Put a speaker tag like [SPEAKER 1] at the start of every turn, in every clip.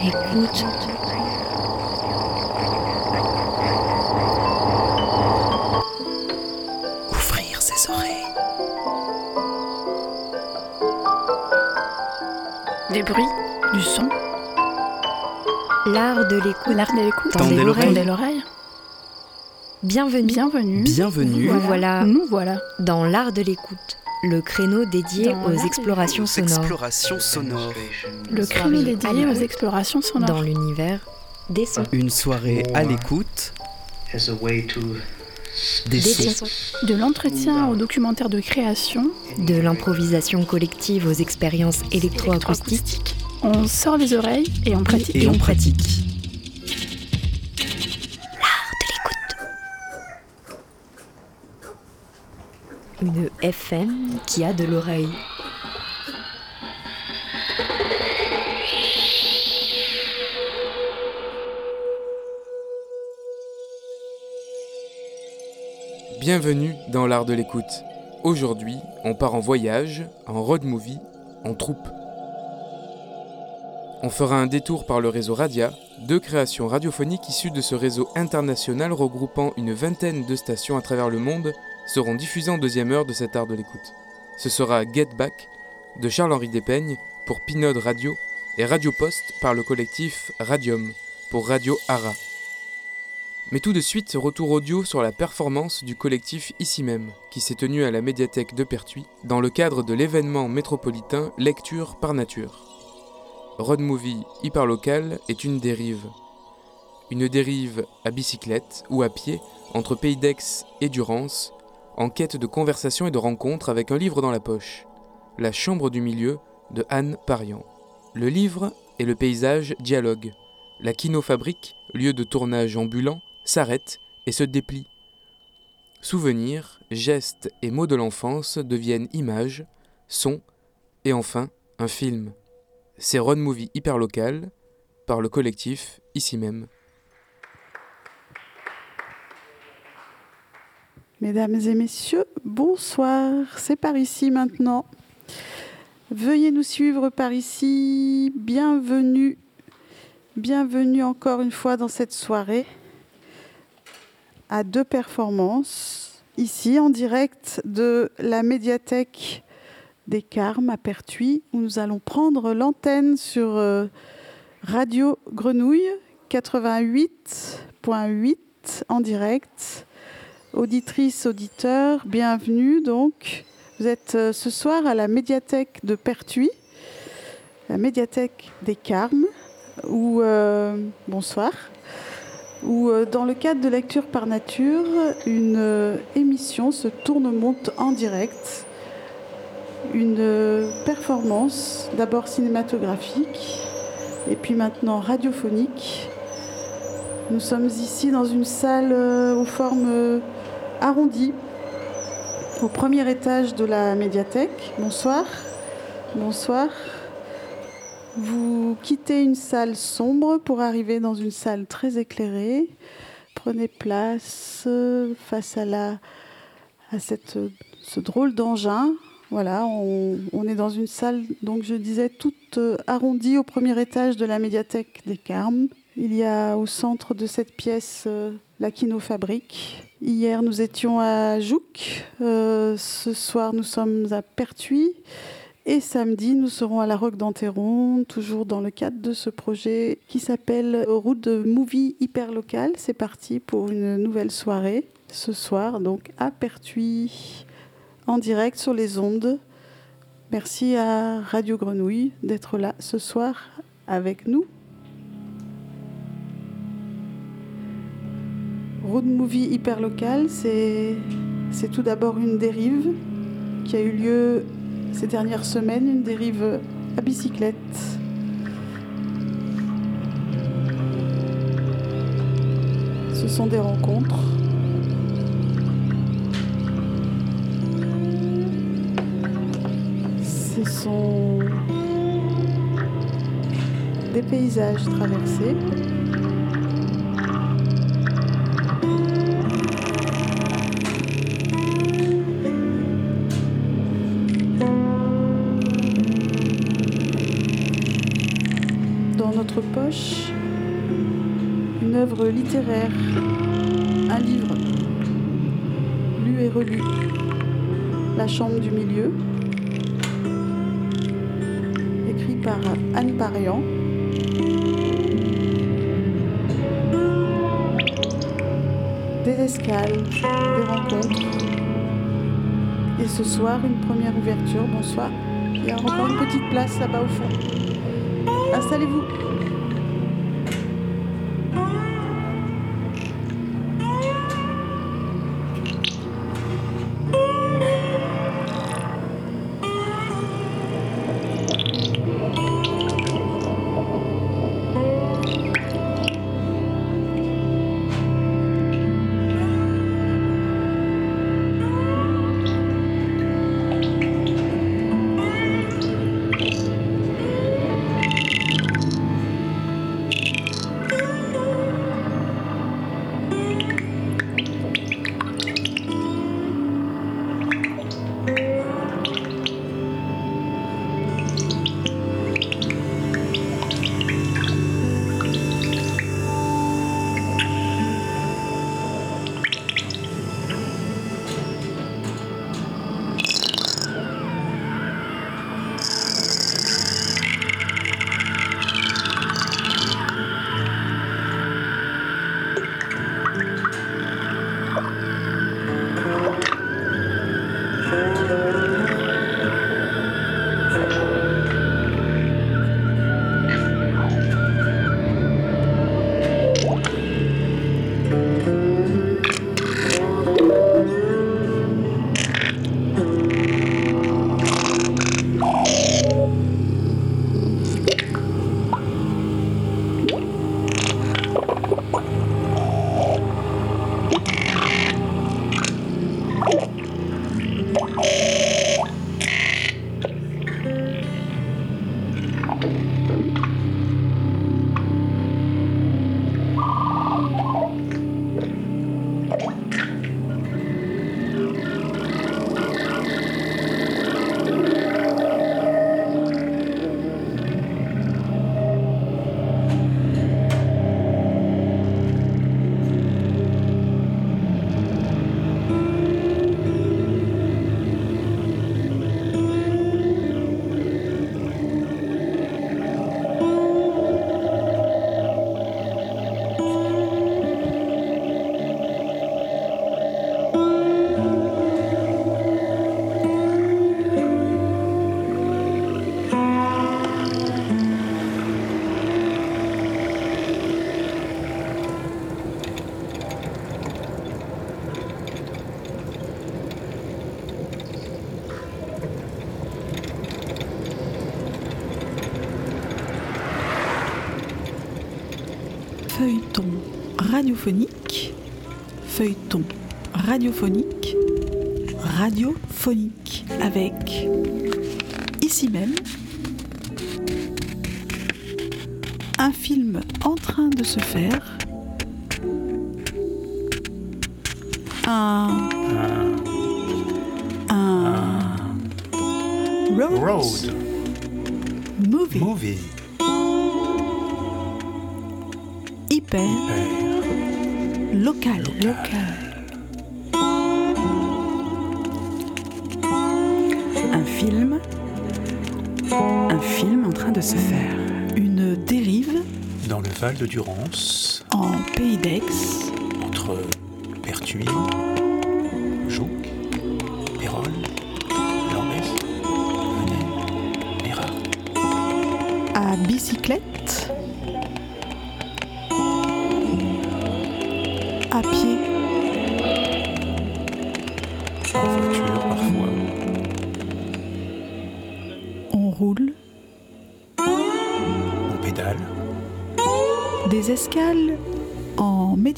[SPEAKER 1] Écoute.
[SPEAKER 2] Ouvrir ses oreilles.
[SPEAKER 3] Des bruits, du son,
[SPEAKER 1] L'art de l'écoute.
[SPEAKER 3] l'art de l'écoute.
[SPEAKER 2] Tendez l'oreille.
[SPEAKER 3] Tendez l'oreille.
[SPEAKER 1] Bienvenue.
[SPEAKER 3] Bienvenue.
[SPEAKER 2] Bienvenue.
[SPEAKER 1] Nous voilà
[SPEAKER 3] Nous voilà.
[SPEAKER 1] dans l'art de l'écoute, le créneau dédié
[SPEAKER 3] Dans
[SPEAKER 1] aux explorations sonores
[SPEAKER 2] explorations sonores.
[SPEAKER 3] Le créneau dédié aux explorations sonores.
[SPEAKER 1] dans l'univers des sons.
[SPEAKER 2] Une soirée à l'écoute
[SPEAKER 4] as a way to
[SPEAKER 2] des
[SPEAKER 1] Des
[SPEAKER 2] sons.
[SPEAKER 1] sons.
[SPEAKER 3] De l'entretien au documentaire de création.
[SPEAKER 1] De l'improvisation collective aux expériences électroacoustiques.
[SPEAKER 3] On sort les oreilles et on pratique.
[SPEAKER 2] Et on pratique.
[SPEAKER 1] FM qui a de l'oreille.
[SPEAKER 5] Bienvenue dans l'art de l'écoute. Aujourd'hui, on part en voyage, en road movie, en troupe. On fera un détour par le réseau Radia, deux créations radiophoniques issues de ce réseau international regroupant une vingtaine de stations à travers le monde seront diffusées en deuxième heure de cet art de l'écoute. Ce sera Get Back de Charles-Henri Despeignes pour Pinode Radio et Radio Post par le collectif Radium pour Radio Ara. Mais tout de suite, retour audio sur la performance du collectif Ici même, qui s'est tenu à la médiathèque de Pertuis, dans le cadre de l'événement métropolitain Lecture par Nature. Road Movie hyperlocal est une dérive. Une dérive à bicyclette ou à pied entre Pays d'Aix et Durance, en quête de conversation et de rencontres avec un livre dans la poche. La Chambre du Milieu de Anne Parian. Le livre et le paysage dialoguent. La kinofabrique, lieu de tournage ambulant, s'arrête et se déplie. Souvenirs, gestes et mots de l'enfance deviennent images, sons et enfin un film. C'est Road Movie hyperlocal par le collectif ici même.
[SPEAKER 6] Mesdames et messieurs, bonsoir. C'est par ici maintenant. Veuillez nous suivre par ici. Bienvenue. Bienvenue encore une fois dans cette soirée à deux performances. Ici, en direct de la médiathèque des Carmes à Pertuis, où nous allons prendre l'antenne sur euh, Radio Grenouille 88.8 en direct. Auditrices, auditeurs, bienvenue donc. Vous êtes euh, ce soir à la médiathèque de Pertuis, la médiathèque des Carmes, où, euh, bonsoir, où euh, dans le cadre de Lecture par Nature, une émission se tourne-monte en direct, une performance d'abord cinématographique et puis maintenant radiophonique. Nous sommes ici dans une salle aux formes arrondies, au premier étage de la médiathèque. Bonsoir. Bonsoir. Vous quittez une salle sombre pour arriver dans une salle très éclairée. Prenez place euh, face à, la, ce drôle d'engin. Voilà, on, on est dans une salle, donc je disais, toute euh, arrondie au premier étage de la médiathèque des Carmes. Il y a au centre de cette pièce euh, la Kinofabrique. Hier, nous étions à Jouques. Euh, ce soir, nous sommes à Pertuis. Et samedi, nous serons à la Roque d'Anteron, toujours dans le cadre de ce projet qui s'appelle Route de Movie Hyper Local. C'est parti pour une nouvelle soirée ce soir, donc à Pertuis, en direct sur les ondes. Merci à Radio Grenouille d'être là ce soir avec nous. Road Movie Hyper Local, c'est tout d'abord une dérive qui a eu lieu ces dernières semaines, une dérive à bicyclette. Ce sont des rencontres. Ce sont des paysages traversés. Œuvre littéraire, un livre lu et relu, La Chambre du Milieu, écrit par Anne Parian. Des escales, des rencontres. Et ce soir, une première ouverture. Bonsoir. Il y a encore une petite place là-bas au fond. Installez-vous.
[SPEAKER 7] Radiophonique, feuilleton radiophonique, radiophonique, avec ici même un film en train de se faire, Local.
[SPEAKER 8] Un film. Un film en train de se faire.
[SPEAKER 7] Une dérive
[SPEAKER 9] Dans le Val de Durance,
[SPEAKER 7] en pays d'Aix,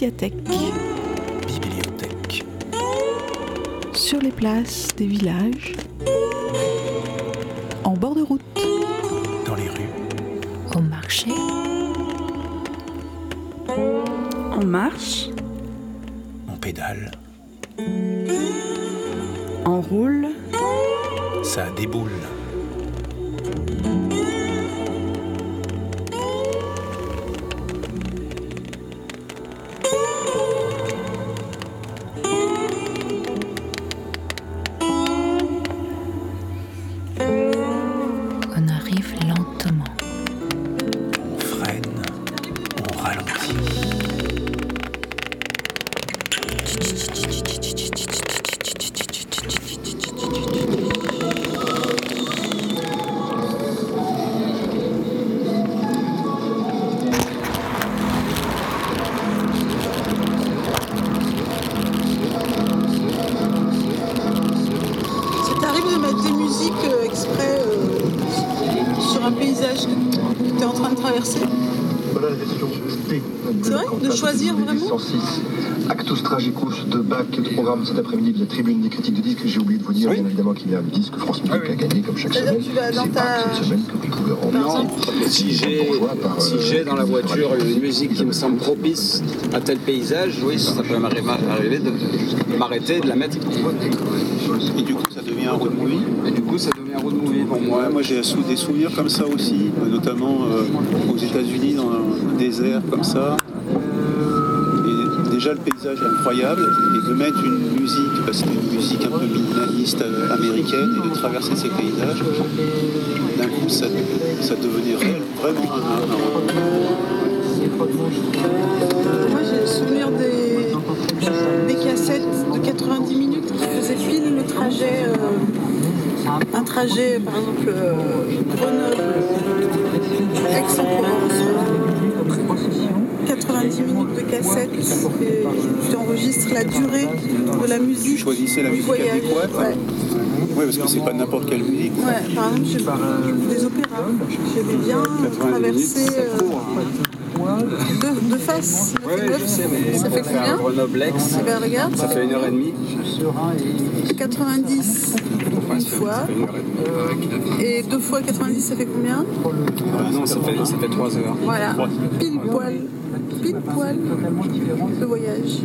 [SPEAKER 9] bibliothèque,
[SPEAKER 7] sur les places des villages,
[SPEAKER 10] qu'il y a le disque France Musique qui a gagné comme chaque
[SPEAKER 6] C'est-à-dire
[SPEAKER 10] semaine.
[SPEAKER 6] que tu vas dans
[SPEAKER 10] C'est
[SPEAKER 6] ta-
[SPEAKER 10] pas cette semaine que vous pouvez
[SPEAKER 6] Par
[SPEAKER 10] rendre.
[SPEAKER 6] exemple
[SPEAKER 11] Si j'ai si j'ai dans la voiture une musique qui me semble propice à tel paysage, oui, ça peut m'arriver de m'arrêter, de la mettre.
[SPEAKER 12] Et du coup, ça devient un road movie
[SPEAKER 11] Et du coup, ça devient un road movie pour moi.
[SPEAKER 12] Ouais, moi j'ai des souvenirs comme ça aussi, euh, notamment euh, aux États-Unis dans un désert comme ça. Déjà le paysage est incroyable et de mettre une musique, parce que c'est une musique un peu minimaliste euh, américaine, et de traverser ces paysages, d'un coup ça, ça devenait réel, vraiment un,
[SPEAKER 6] Moi, j'ai le souvenir des, des cassettes de 90 minutes qui faisaient pile le trajet. euh, un trajet, par exemple, euh, Grenoble, Aix-en-Provence. 90 minutes de cassette et tu enregistres la durée de la musique.
[SPEAKER 12] Tu choisissais la musique
[SPEAKER 6] voyage.
[SPEAKER 12] adéquate
[SPEAKER 6] Ouais.
[SPEAKER 12] Oui, parce que c'est pas n'importe quelle musique.
[SPEAKER 6] Ouais, par exemple, j'ai des opéras. J'aimais bien
[SPEAKER 12] 90 minutes,
[SPEAKER 6] traverser
[SPEAKER 12] c'est
[SPEAKER 6] euh,
[SPEAKER 12] court.
[SPEAKER 6] de, de face.
[SPEAKER 11] Ouais, je sais, mais
[SPEAKER 6] ça fait combien
[SPEAKER 11] Grenoble-Aix,
[SPEAKER 6] Eh ben, regarde.
[SPEAKER 11] ça fait une heure et demie.
[SPEAKER 6] 90 une fois. Et deux fois 90, ça fait combien
[SPEAKER 11] Ah non, ça fait, ça fait trois heures.
[SPEAKER 6] Voilà, pile poil, pile poil le voyage.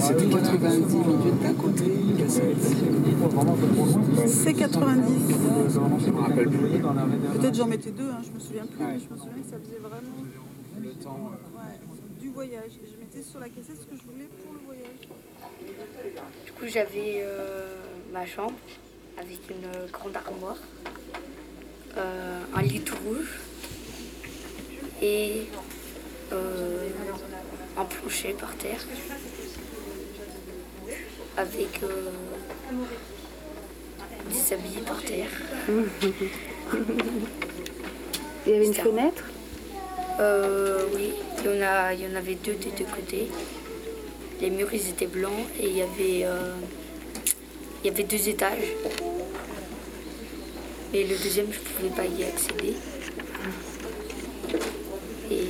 [SPEAKER 11] C'était 90 minutes d'un côté,
[SPEAKER 6] C'est 90.
[SPEAKER 11] Je me rappelle plus.
[SPEAKER 6] Peut-être j'en mettais deux, hein, je me souviens plus, mais je me souviens que ça faisait vraiment
[SPEAKER 11] Le temps.
[SPEAKER 6] ouais, du voyage. Et je mettais sur la cassette ce que je voulais pour le voyage.
[SPEAKER 13] Du coup, j'avais euh, ma chambre avec une grande armoire, euh, un lit tout rouge et euh, un plancher par terre avec euh, des habits par terre.
[SPEAKER 14] Il y avait une fenêtre?
[SPEAKER 13] Euh, oui, il y, en a, il y en avait deux des deux côtés. Les murs ils étaient blancs et il y avait, euh, il y avait deux étages. Et le deuxième, je ne pouvais pas y accéder. Et.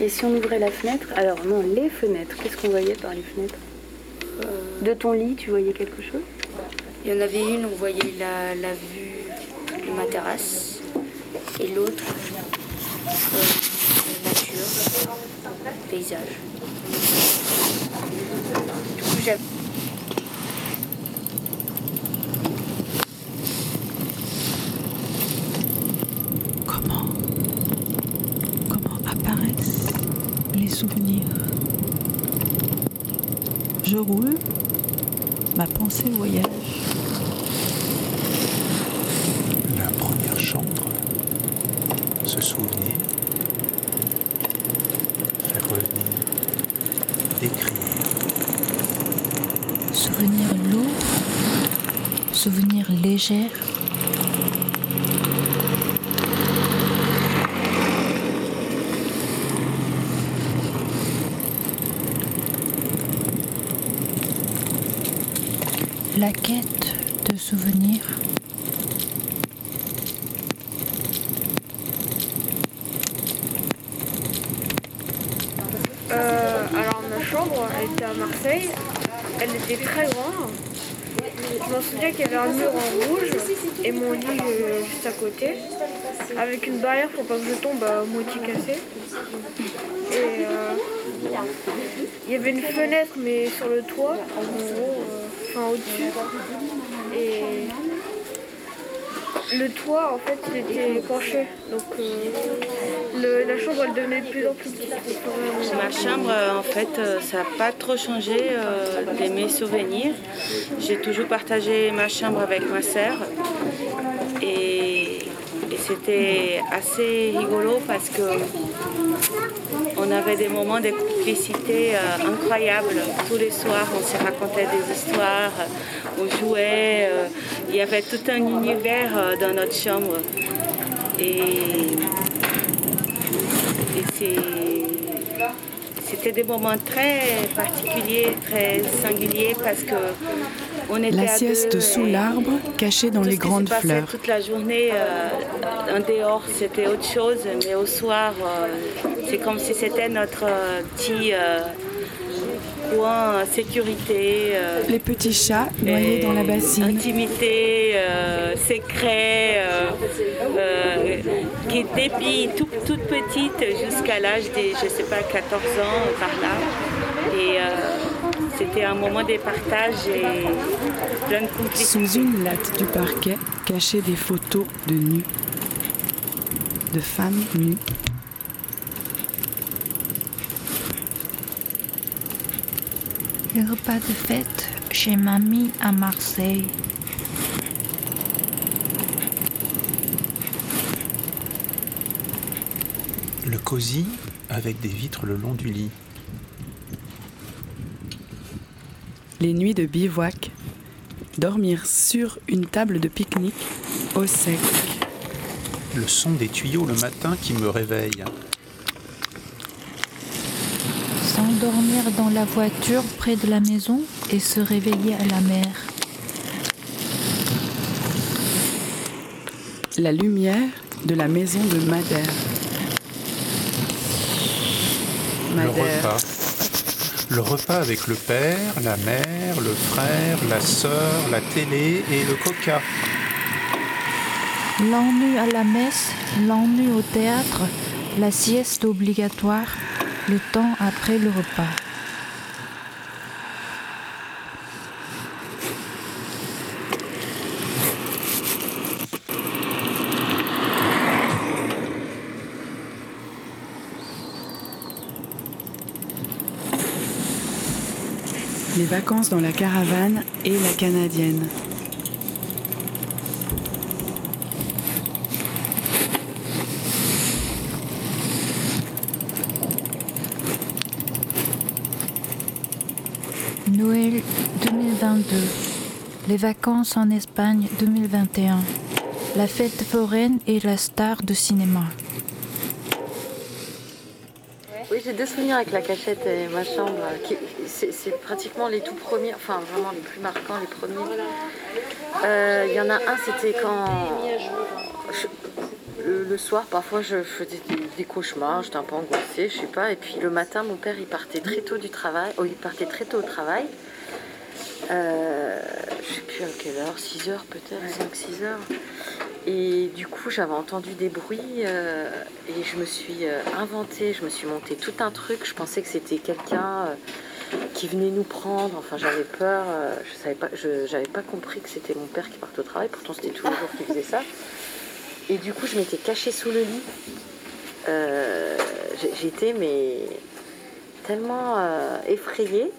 [SPEAKER 14] Et si on ouvrait la fenêtre Alors non, les fenêtres, qu'est-ce qu'on voyait par les fenêtres De ton lit, tu voyais quelque chose?
[SPEAKER 13] Il y en avait une, on voyait la, la vue de ma terrasse. Et l'autre, euh, nature, paysage. Du coup, j'avais.
[SPEAKER 7] Comment Comment apparaissent les souvenirs Je roule, ma pensée voyage.
[SPEAKER 9] La première chambre, se souvenir, faire revenir, décrire.
[SPEAKER 15] Souvenir lourd, souvenir légère. La quête de souvenirs.
[SPEAKER 16] Euh, alors ma chambre, elle était à Marseille. Elle était très grande. Je m'en souviens qu'il y avait un mur en rouge et mon lit euh, juste à côté, avec une barrière pour pas que je tombe à moitié cassée. Et euh, il y avait une fenêtre mais sur le toit, enfin au-dessus. Et le toit en fait il était penché, donc euh, la chambre elle devenait de plus en plus petite.
[SPEAKER 17] Ma chambre, euh, en fait, euh, ça n'a pas trop changé de mes souvenirs. J'ai toujours partagé ma chambre avec ma sœur. Et, et c'était assez rigolo parce que on avait des moments de complicité euh, incroyables. Tous les soirs, on se racontait des histoires, on jouait. euh, il y avait tout un univers euh, dans notre chambre. Et c'est c'était des moments très particuliers, très singuliers parce que on était
[SPEAKER 8] La sieste sous l'arbre, caché dans les grandes fleurs.
[SPEAKER 17] Toute la journée euh, en dehors, c'était autre chose, mais au soir, euh, c'est comme si c'était notre euh, petit coin sécurité. euh,
[SPEAKER 8] Les petits chats noyés dans la bassine.
[SPEAKER 17] Intimité, euh, secret, euh, euh, qui depuis tout, toute petite jusqu'à l'âge de, je sais pas, 14 ans par là. Et euh, c'était un moment de partage et plein de complicité.
[SPEAKER 8] Sous une latte du parquet, cachées des photos de nus. De femmes nues.
[SPEAKER 15] Le repas de fête chez mamie à Marseille.
[SPEAKER 9] Le cosy avec des vitres le long du lit.
[SPEAKER 8] Les nuits de bivouac. Dormir sur une table de pique-nique au sec.
[SPEAKER 9] Le son des tuyaux le matin qui me réveille.
[SPEAKER 15] S'endormir dans la voiture près de la maison et se réveiller à la mer.
[SPEAKER 8] La lumière de la maison de Madère.
[SPEAKER 9] Le
[SPEAKER 8] Madère.
[SPEAKER 9] repas. Le repas avec le père, la mère, le frère, la sœur, la télé et le coca.
[SPEAKER 15] L'ennui à la messe, l'ennui au théâtre, la sieste obligatoire, le temps après le repas.
[SPEAKER 8] Les vacances dans la caravane et la canadienne.
[SPEAKER 15] 2022. Les vacances en Espagne 2021. La fête foraine et la star de cinéma.
[SPEAKER 18] Oui, j'ai deux souvenirs avec la cachette et ma chambre. qui- C'est pratiquement les tout premiers, enfin vraiment les plus marquants, les premiers. Euh, Il y en a un, c'était quand. le, le soir, parfois, je faisais des, des cauchemars, j'étais un peu angoissée, je sais pas. Et puis le matin, mon père, il partait très tôt du travail. Oh, il partait très tôt au travail. Euh, je sais plus à quelle heure, 6 heures peut-être, 5-6 heures. Et du coup, j'avais entendu des bruits euh, et je me suis euh, inventée, je me suis monté tout un truc. Je pensais que c'était quelqu'un euh, qui venait nous prendre. Enfin, j'avais peur. euh, je savais pas, j'avais pas compris que c'était mon père qui partait au travail. Pourtant, c'était tous les jours qu'il faisait ça. Et du coup, je m'étais cachée sous le lit. J'étais mais tellement effrayée.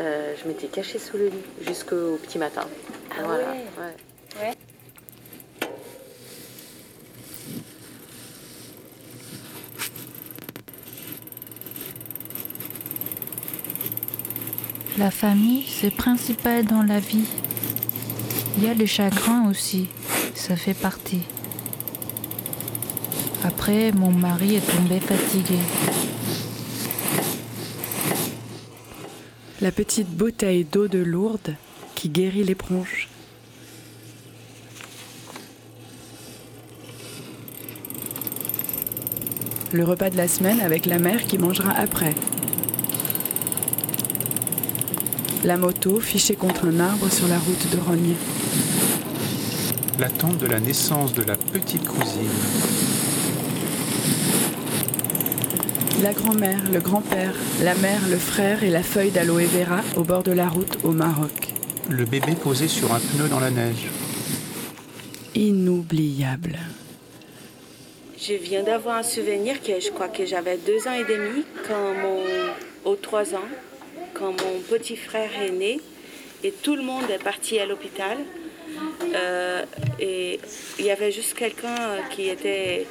[SPEAKER 18] Euh, je m'étais cachée sous le lit jusqu'au petit matin.
[SPEAKER 13] Ah
[SPEAKER 18] Voilà,
[SPEAKER 13] ouais.
[SPEAKER 18] ouais.
[SPEAKER 15] La famille, c'est principal dans la vie. Il y a le chagrin aussi, ça fait partie. Après, mon mari est tombé fatigué.
[SPEAKER 8] La petite bouteille d'eau de Lourdes qui guérit les. Le repas de la semaine avec la mère qui mangera après. La moto fichée contre un arbre sur la route de Rogne.
[SPEAKER 9] L'attente de la naissance de la petite cousine.
[SPEAKER 8] La grand-mère, le grand-père, la mère, le frère et la feuille d'aloe vera au bord de la route au Maroc.
[SPEAKER 9] Le bébé posé sur un pneu dans la neige.
[SPEAKER 8] Inoubliable.
[SPEAKER 17] Je viens d'avoir un souvenir que je crois que j'avais deux ans et demi quand mon, aux trois ans, quand mon petit frère est né et tout le monde est parti à l'hôpital. Euh, et il y avait juste quelqu'un qui était,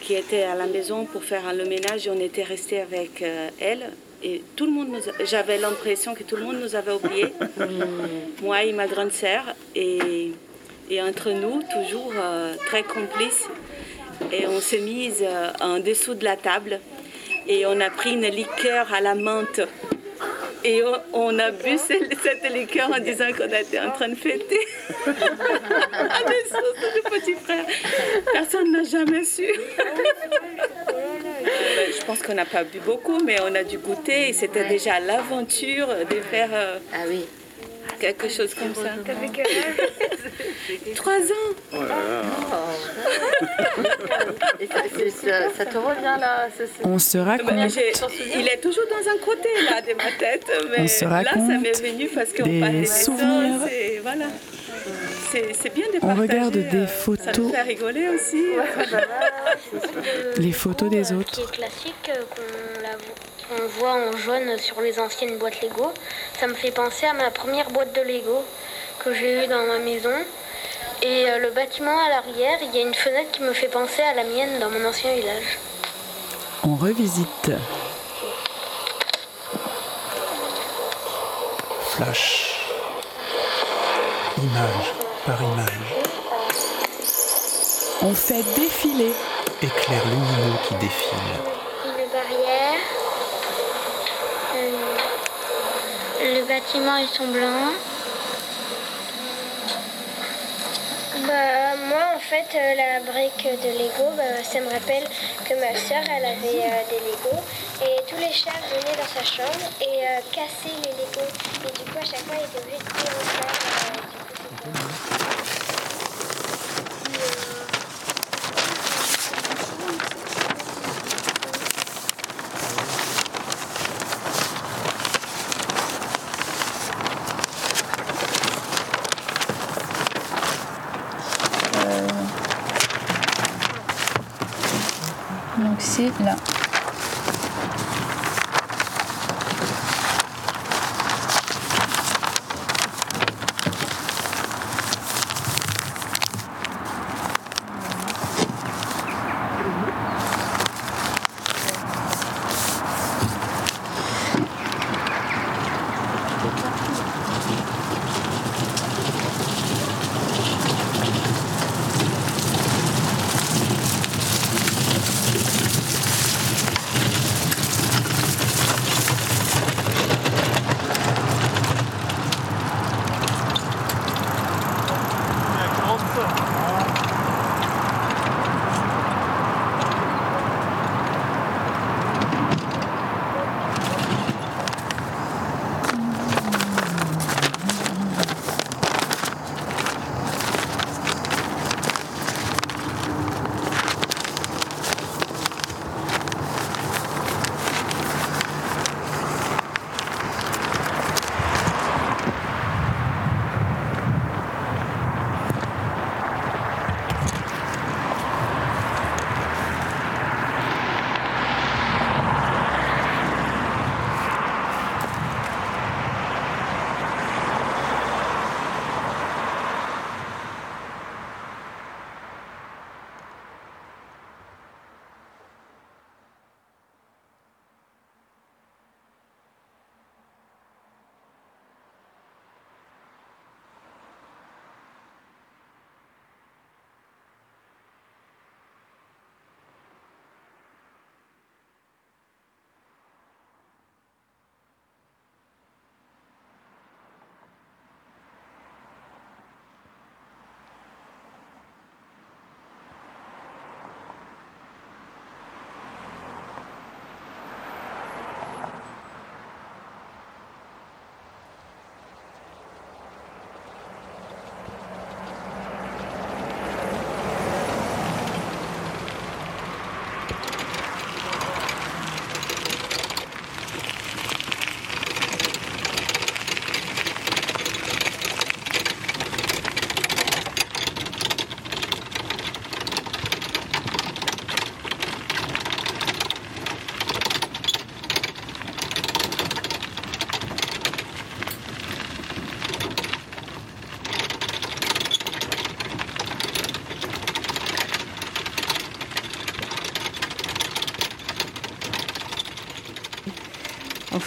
[SPEAKER 17] qui était à la maison pour faire le ménage on était resté avec euh, elle. Et tout le monde j'avais l'impression que tout le monde nous avait oubliés. Moi et ma grande sœur. Et, et entre nous, toujours euh, très complices. Et on s'est mise euh, en dessous de la table. et on a pris une liqueur à la menthe. Et on, a bu ce- cette liqueur en disant qu'on était en train de fêter la naissance de petit frère. Personne n'a jamais su. Je pense qu'on n'a pas bu beaucoup, mais on a dû goûter et c'était déjà l'aventure de faire euh, quelque chose comme ça.
[SPEAKER 16] T'avais quel âge
[SPEAKER 17] Trois ans.
[SPEAKER 18] Oh Et ça, c'est- ça- ça te revient là c'est- c'est-
[SPEAKER 8] On se raconte
[SPEAKER 17] il est toujours dans un côté là de ma tête, mais
[SPEAKER 8] On se
[SPEAKER 17] là ça
[SPEAKER 8] raconte
[SPEAKER 17] m'est venu parce qu'on
[SPEAKER 8] des
[SPEAKER 17] parle des
[SPEAKER 8] souvenirs.
[SPEAKER 17] et voilà. C'est c'est bien de
[SPEAKER 8] On regarde des
[SPEAKER 17] euh, Ça
[SPEAKER 8] photos.
[SPEAKER 17] nous fait rigoler aussi.
[SPEAKER 8] les photos des autres.
[SPEAKER 19] qui est classique, euh, qu'on la vo- qu'on voit en jaune sur les anciennes boîtes Lego. Ça me fait penser à ma première boîte de Lego que j'ai eue dans ma maison. Et euh, le bâtiment à l'arrière, il y a une fenêtre qui me fait penser à la mienne dans mon ancien village.
[SPEAKER 8] On revisite.
[SPEAKER 9] Flash. Image par image.
[SPEAKER 8] On fait défiler.
[SPEAKER 9] Éclair lumineux qui défile.
[SPEAKER 19] Une barrière. Euh, les bâtiments, ils sont blancs. Bah, moi, en fait, euh, la brique de Lego, bah, ça me rappelle que ma soeur, elle avait euh, des Lego. Et tous les chats venaient dans sa chambre et euh, cassaient les Lego. Et du coup, à chaque fois, ils étaient obligés de tirer au
[SPEAKER 15] c'est là.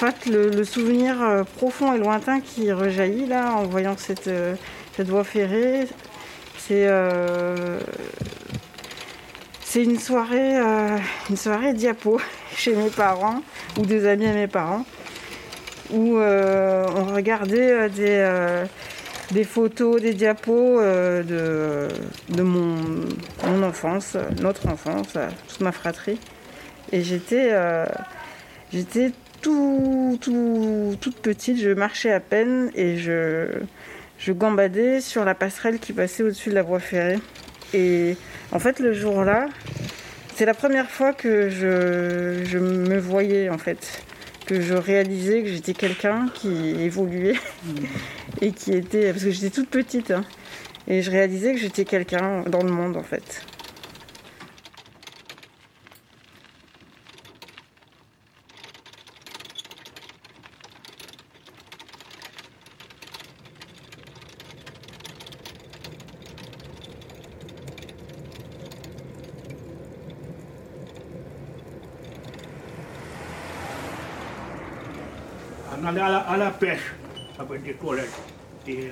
[SPEAKER 20] Fait, le, souvenir euh, profond et lointain qui rejaillit là en voyant cette, euh, cette voie ferrée, c'est euh, une soirée, une soirée diapo. chez mes parents ou des amis à mes parents où on regardait des, des photos, des diapos de, de mon, mon enfance, notre enfance, toute ma fratrie. Et j'étais j'étais tout, tout- toute petite, je marchais à peine et je, gambadais sur la passerelle qui passait au-dessus de la voie ferrée. Et en fait, le jour-là, c'est la première fois que je, je me voyais, en fait, que je réalisais que j'étais quelqu'un qui évoluait et qui était. Parce que j'étais toute petite, hein, et je réalisais que j'étais quelqu'un dans le monde, en fait.
[SPEAKER 21] On allait à pêche des. Et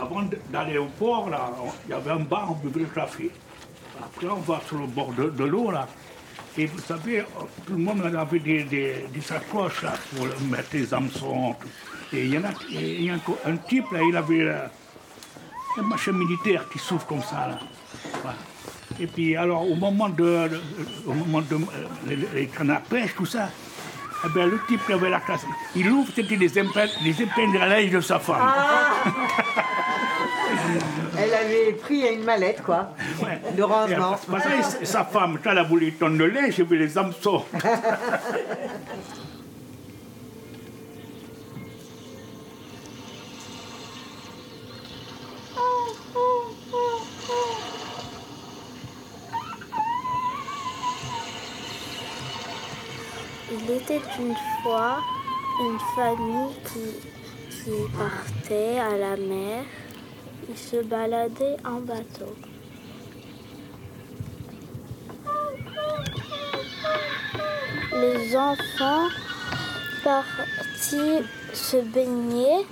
[SPEAKER 21] avant d'aller au port, là, il y avait un bar, on buvait le café. Après, on va sur le bord de, l'eau, là. Et vous savez, tout le monde avait des, des, sacoches, là, pour mettre les hameçons. tout. Et il y en a, y a un, type, là, il avait euh, un machin militaire qui s'ouvre comme ça, là. Et puis, alors, au moment de, au moment de, euh, les, pêche, tout ça, eh ben, le type qui avait la classe, il ouvre, c'était les épingles, les épingles à linge de sa femme.
[SPEAKER 22] Elle avait pris une mallette, quoi, de rangement.
[SPEAKER 21] Et ça, et sa femme, quand elle a voulu tonne de linge, j'ai vu les hameçons.
[SPEAKER 19] une fois une famille qui, qui partait à la mer. Ils se baladaient en bateau. Les enfants partis se baigner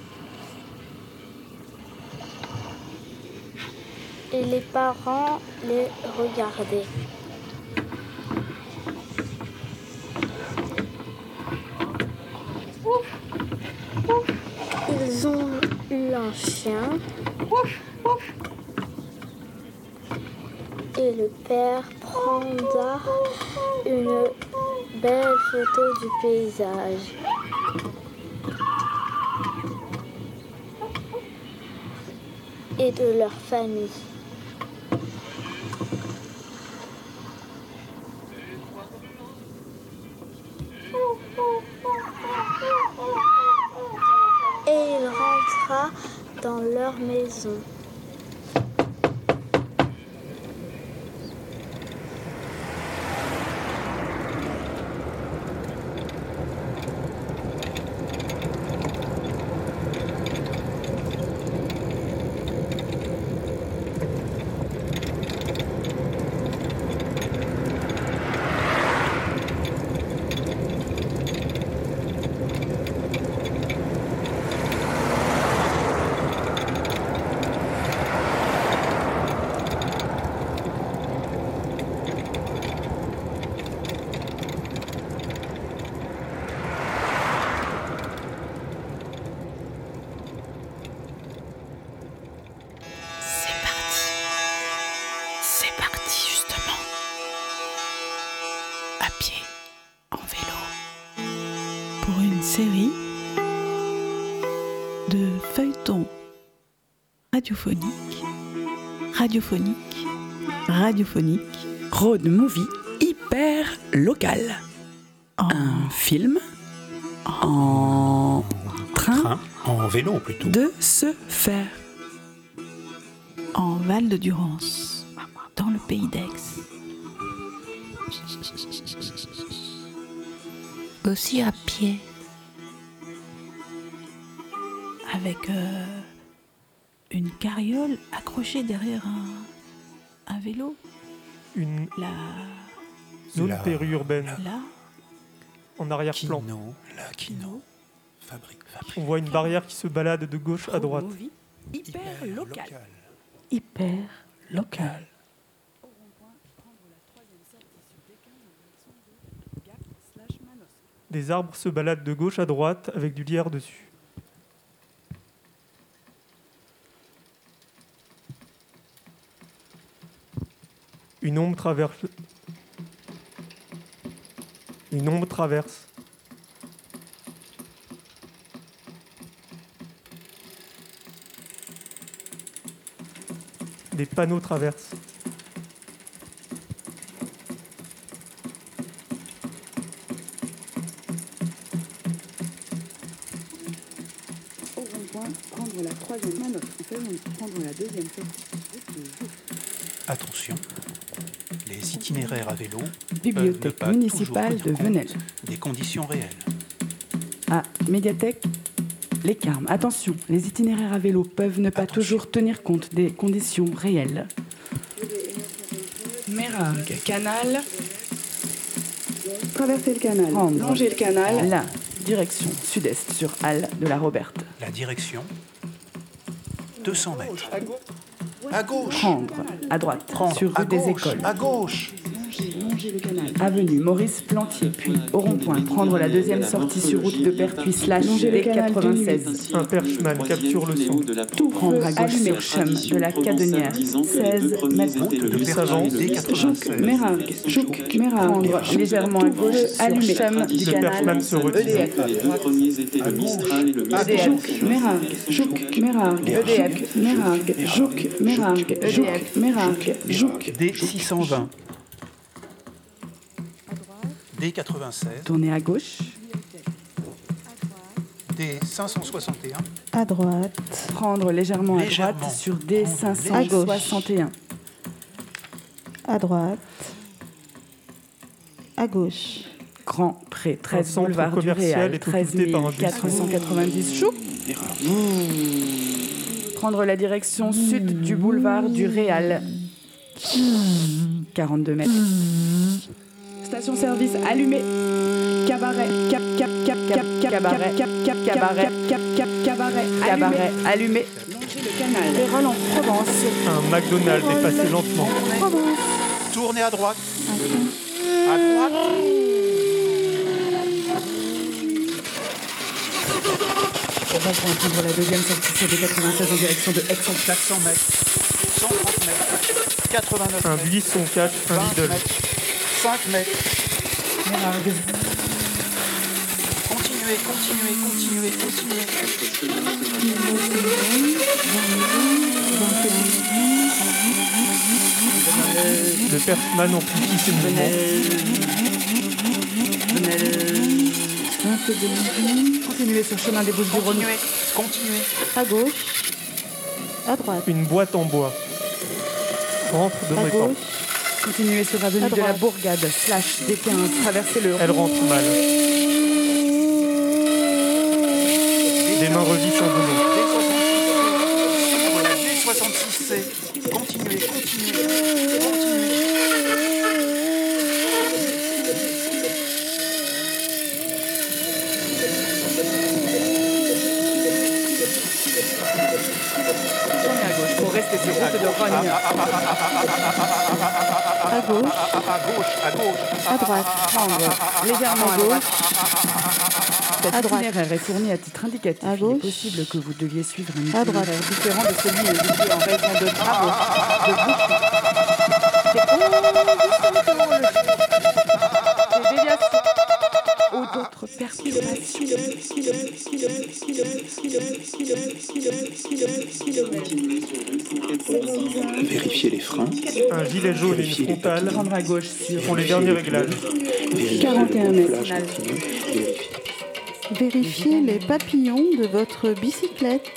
[SPEAKER 19] et les parents les regardaient. Ils ont eu un chien. Et le père prendra une belle photo du paysage. Et de leur famille. Et il rentra dans
[SPEAKER 7] radiophoniques, radiophoniques, radiophoniques, road movie hyper local. Un film en train
[SPEAKER 9] En vélo plutôt.
[SPEAKER 7] de se faire en Val de Durance, dans le pays d'Aix.
[SPEAKER 15] Aussi à pied.
[SPEAKER 7] Avec euh, une carriole accrochée derrière un, un vélo.
[SPEAKER 23] Une
[SPEAKER 7] La,
[SPEAKER 23] zone
[SPEAKER 9] La-
[SPEAKER 23] périurbaine
[SPEAKER 7] là,
[SPEAKER 23] en arrière-plan.
[SPEAKER 9] Kino, la Kino. Fabrique, fabrique.
[SPEAKER 23] On voit une barrière qui se balade de gauche à droite.
[SPEAKER 7] movie hyper local. Hyper local.
[SPEAKER 23] Des arbres se baladent de gauche à droite avec du lierre dessus. Une ombre traverse. Une ombre traverse. Des panneaux traversent.
[SPEAKER 8] Au rond-point, prendre la troisième manœuvre prendre la deuxième.
[SPEAKER 9] Attention, les itinéraires à vélo
[SPEAKER 8] Bibliothèque
[SPEAKER 9] peuvent ne pas
[SPEAKER 8] municipale
[SPEAKER 9] toujours
[SPEAKER 8] de
[SPEAKER 9] tenir
[SPEAKER 8] Venelle.
[SPEAKER 9] compte Des conditions réelles.
[SPEAKER 8] À médiathèque Les Carmes. Attention, les itinéraires à vélo peuvent ne pas toujours tenir compte des conditions réelles. Mérargues, canal. Traverser le canal. Longer le canal. La direction sud-est sur Halle de la Roberte.
[SPEAKER 9] La direction 200 mètres. À gauche.
[SPEAKER 8] Prendre à droite sur
[SPEAKER 9] à
[SPEAKER 8] rue des Écoles.
[SPEAKER 9] À gauche.
[SPEAKER 8] Avenue Maurice Plantier, puis au rond-point, prendre la deuxième sortie sur route de Pertuis slash D96.
[SPEAKER 23] Un perchman capture le son.
[SPEAKER 8] Tout prendre à gauche sur chemin de la Cadenière, 16 mètres.
[SPEAKER 23] Le savant
[SPEAKER 8] Jouk, Mérargue, Jouk, Mérargue. Prendre légèrement à gauche, allumé. chemin du
[SPEAKER 23] Le
[SPEAKER 8] canal.
[SPEAKER 23] perchman se retire.
[SPEAKER 8] EDF. Jouk, Mérargue, Jouk, Mérargue. EDF. Mérargue, Jouk, Mérargue. EDF. Mérargue, Jouk.
[SPEAKER 9] D620. D96.
[SPEAKER 8] Tournez à gauche.
[SPEAKER 9] D561.
[SPEAKER 6] À droite.
[SPEAKER 8] Prendre légèrement à
[SPEAKER 9] Légèrement.
[SPEAKER 8] droite sur
[SPEAKER 6] À gauche.
[SPEAKER 8] D561.
[SPEAKER 6] À droite. À gauche.
[SPEAKER 8] Grand Pré, 13
[SPEAKER 23] centre
[SPEAKER 8] boulevard du
[SPEAKER 23] commercial
[SPEAKER 8] Réal,
[SPEAKER 23] est
[SPEAKER 8] 13
[SPEAKER 23] occupé par un bus.
[SPEAKER 8] 490 choux. Prendre la direction sud du boulevard du Réal. 42 mètres. Station-service allumée. Cabaret, cap, cap, cap, cap, cap, cabaret, cap, cap, cabaret, cap, cap, cabaret, cabaret, allumé. Longer le canal. Pérol en Provence.
[SPEAKER 23] Un McDonald's est passé lentement.
[SPEAKER 9] Tournez à droite. À droite.
[SPEAKER 8] On va prendre la deuxième sortie sur D96 en direction de Aix-en-Provence.
[SPEAKER 9] 400 mètres. 130 mètres. 89
[SPEAKER 23] Un
[SPEAKER 9] mètres.
[SPEAKER 23] buisson cache un
[SPEAKER 9] 20
[SPEAKER 23] Lidl.
[SPEAKER 9] mètres. 5 mètres. Continuez, continuez, continuez, continuez.
[SPEAKER 23] Le perchman amplifie ses mouvements.
[SPEAKER 8] Continuez sur chemin des Bouches du Rhône.
[SPEAKER 9] Continuez.
[SPEAKER 6] À gauche. À droite.
[SPEAKER 23] Une boîte en bois. Rentre de
[SPEAKER 6] À gauche.
[SPEAKER 8] Continuez sur avenue de la. Bourgade, slash D15, traversez le
[SPEAKER 23] Elle rentre mal. Des mains revissent un boulot.
[SPEAKER 9] Voilà, D66C. Continuez, continuez, continuez.
[SPEAKER 8] Rester sur route de Rogne.
[SPEAKER 6] À gauche.
[SPEAKER 9] À gauche, à gauche.
[SPEAKER 6] À droite.
[SPEAKER 8] Prendre légèrement à gauche. Cet itinéraire est fourni à titre indicatif.
[SPEAKER 6] À
[SPEAKER 8] Il est possible que vous deviez suivre un itinéraire différent de celui indiqué en raison de travaux, de perturbations.
[SPEAKER 12] Vérifier les freins.
[SPEAKER 23] Un gilet jaune et une frontale
[SPEAKER 8] Prendre à gauche sur
[SPEAKER 23] font les derniers réglages.
[SPEAKER 8] 41 mètres.
[SPEAKER 6] Vérifiez les papillons de votre bicyclette.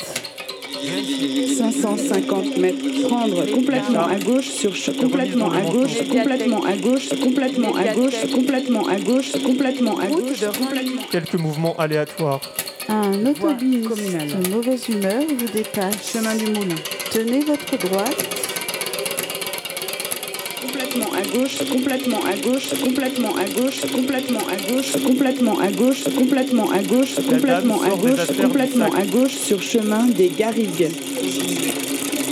[SPEAKER 8] 550 mètres. Prendre complètement à gauche sur complètement à gauche, complètement à gauche, complètement à gauche, complètement à gauche, complètement à gauche, complètement.
[SPEAKER 23] Quelques mouvements aléatoires.
[SPEAKER 6] Un autobus
[SPEAKER 8] communal.
[SPEAKER 6] de mauvaise humeur vous dépasse.
[SPEAKER 8] Chemin du Moulin.
[SPEAKER 6] Tenez votre droite.
[SPEAKER 8] Complètement à gauche, complètement à gauche, complètement à gauche, complètement à gauche, complètement à gauche, complètement à gauche, complètement à gauche, complètement à gauche sur chemin des Garrigues.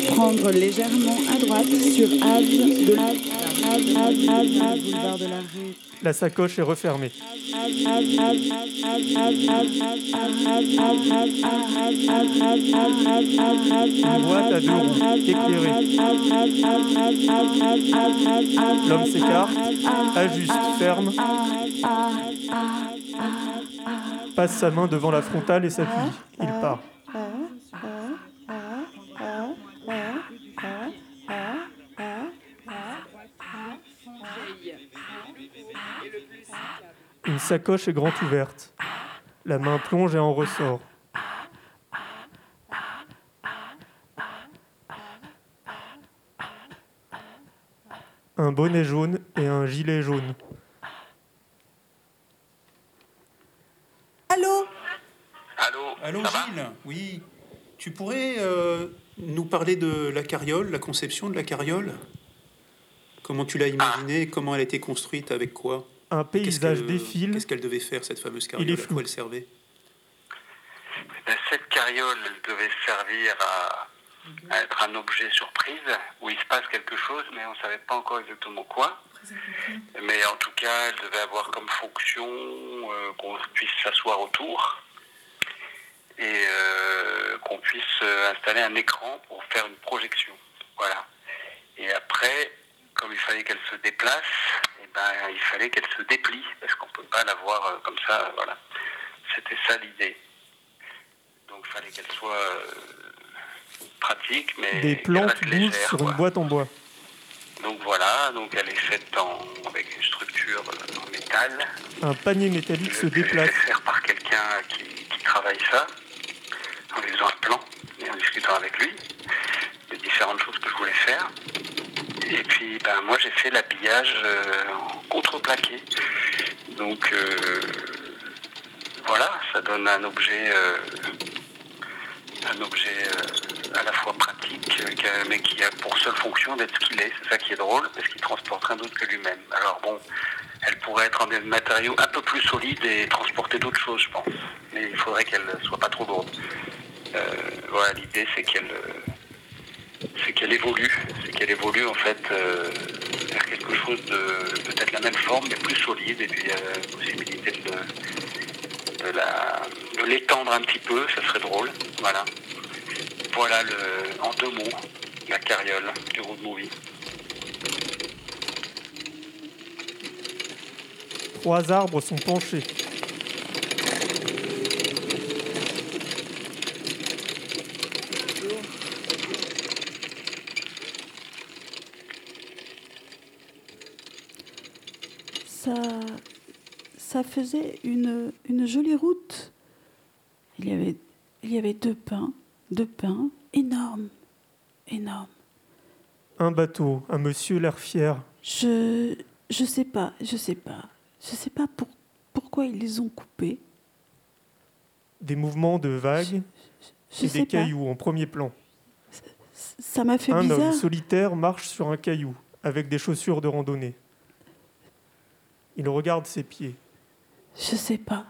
[SPEAKER 8] Prendre légèrement à droite sur Ave de la.
[SPEAKER 23] La sacoche est refermée. Une boîte à deux roues, éclairée. L'homme s'écarte, ajuste, ferme, passe sa main devant la frontale et s'appuie. Il part. Une sacoche est grande ouverte. La main plonge et en ressort. Un bonnet jaune et un gilet jaune.
[SPEAKER 7] Allô?
[SPEAKER 9] Allô Gilles? Oui. Tu pourrais euh, nous parler de la carriole, la conception de la carriole? Comment tu l'as imaginée? Comment elle a été construite? Avec quoi?
[SPEAKER 23] Un paysage défile.
[SPEAKER 9] Qu'est-ce qu'elle devait faire, cette fameuse
[SPEAKER 23] Il
[SPEAKER 9] carriole?
[SPEAKER 23] Est
[SPEAKER 9] À
[SPEAKER 23] flou.
[SPEAKER 9] quoi elle servait?
[SPEAKER 24] Ben, cette carriole elle devait servir à, à être un objet surprise où il se passe quelque chose, mais on ne savait pas encore exactement quoi. Mais en tout cas, elle devait avoir comme fonction euh, qu'on puisse s'asseoir autour et euh, qu'on puisse euh, installer un écran pour faire une projection. Voilà. Et après, comme il fallait qu'elle se déplace, ben, il fallait qu'elle se déplie, parce qu'on ne peut pas la voir euh, comme ça. euh, Voilà. C'était ça l'idée. Donc il fallait qu'elle soit euh, pratique, mais
[SPEAKER 23] Des bougent
[SPEAKER 24] légère,
[SPEAKER 23] sur une boîte en bois.
[SPEAKER 24] Donc voilà, donc elle est faite en, avec une structure en métal.
[SPEAKER 23] Un panier métallique se déplace.
[SPEAKER 24] faire par quelqu'un qui, qui travaille ça, en lui faisant un plan et en discutant avec lui de différentes choses que je voulais faire. Et puis ben, moi j'ai fait l'habillage euh, en contreplaqué. Donc euh, voilà, ça donne un objet, euh, un objet à la fois pratique, mais qui a pour seule fonction d'être ce qu'il est. C'est ça qui est drôle, parce qu'il transporte rien d'autre que lui-même. Alors bon, elle pourrait être en des matériaux un peu plus solides et transporter d'autres choses, je pense. Mais il faudrait qu'elle soit pas trop lourde. Voilà, l'idée c'est qu'elle c'est qu'elle évolue, c'est qu'elle évolue en fait euh, vers quelque chose de peut-être la même forme mais plus solide et puis il y a la possibilité de, l'étendre un petit peu, ça serait drôle. Voilà. Voilà le, en deux mots la carriole du road movie.
[SPEAKER 23] Trois arbres sont penchés.
[SPEAKER 7] Ça, ça faisait une, une jolie route. Il y avait, il y avait deux pins, deux pins énormes, énormes.
[SPEAKER 23] Un bateau, un monsieur l'air fier.
[SPEAKER 7] Je, je sais pas, je sais pas, je sais pas pour, pourquoi ils les ont coupés.
[SPEAKER 23] Des mouvements de vagues
[SPEAKER 7] je
[SPEAKER 23] et des
[SPEAKER 7] pas.
[SPEAKER 23] cailloux en premier plan.
[SPEAKER 7] Ça m'a fait
[SPEAKER 23] un
[SPEAKER 7] bizarre.
[SPEAKER 23] homme solitaire marche sur un caillou avec des chaussures de randonnée. Il regarde ses pieds.
[SPEAKER 7] Je sais pas.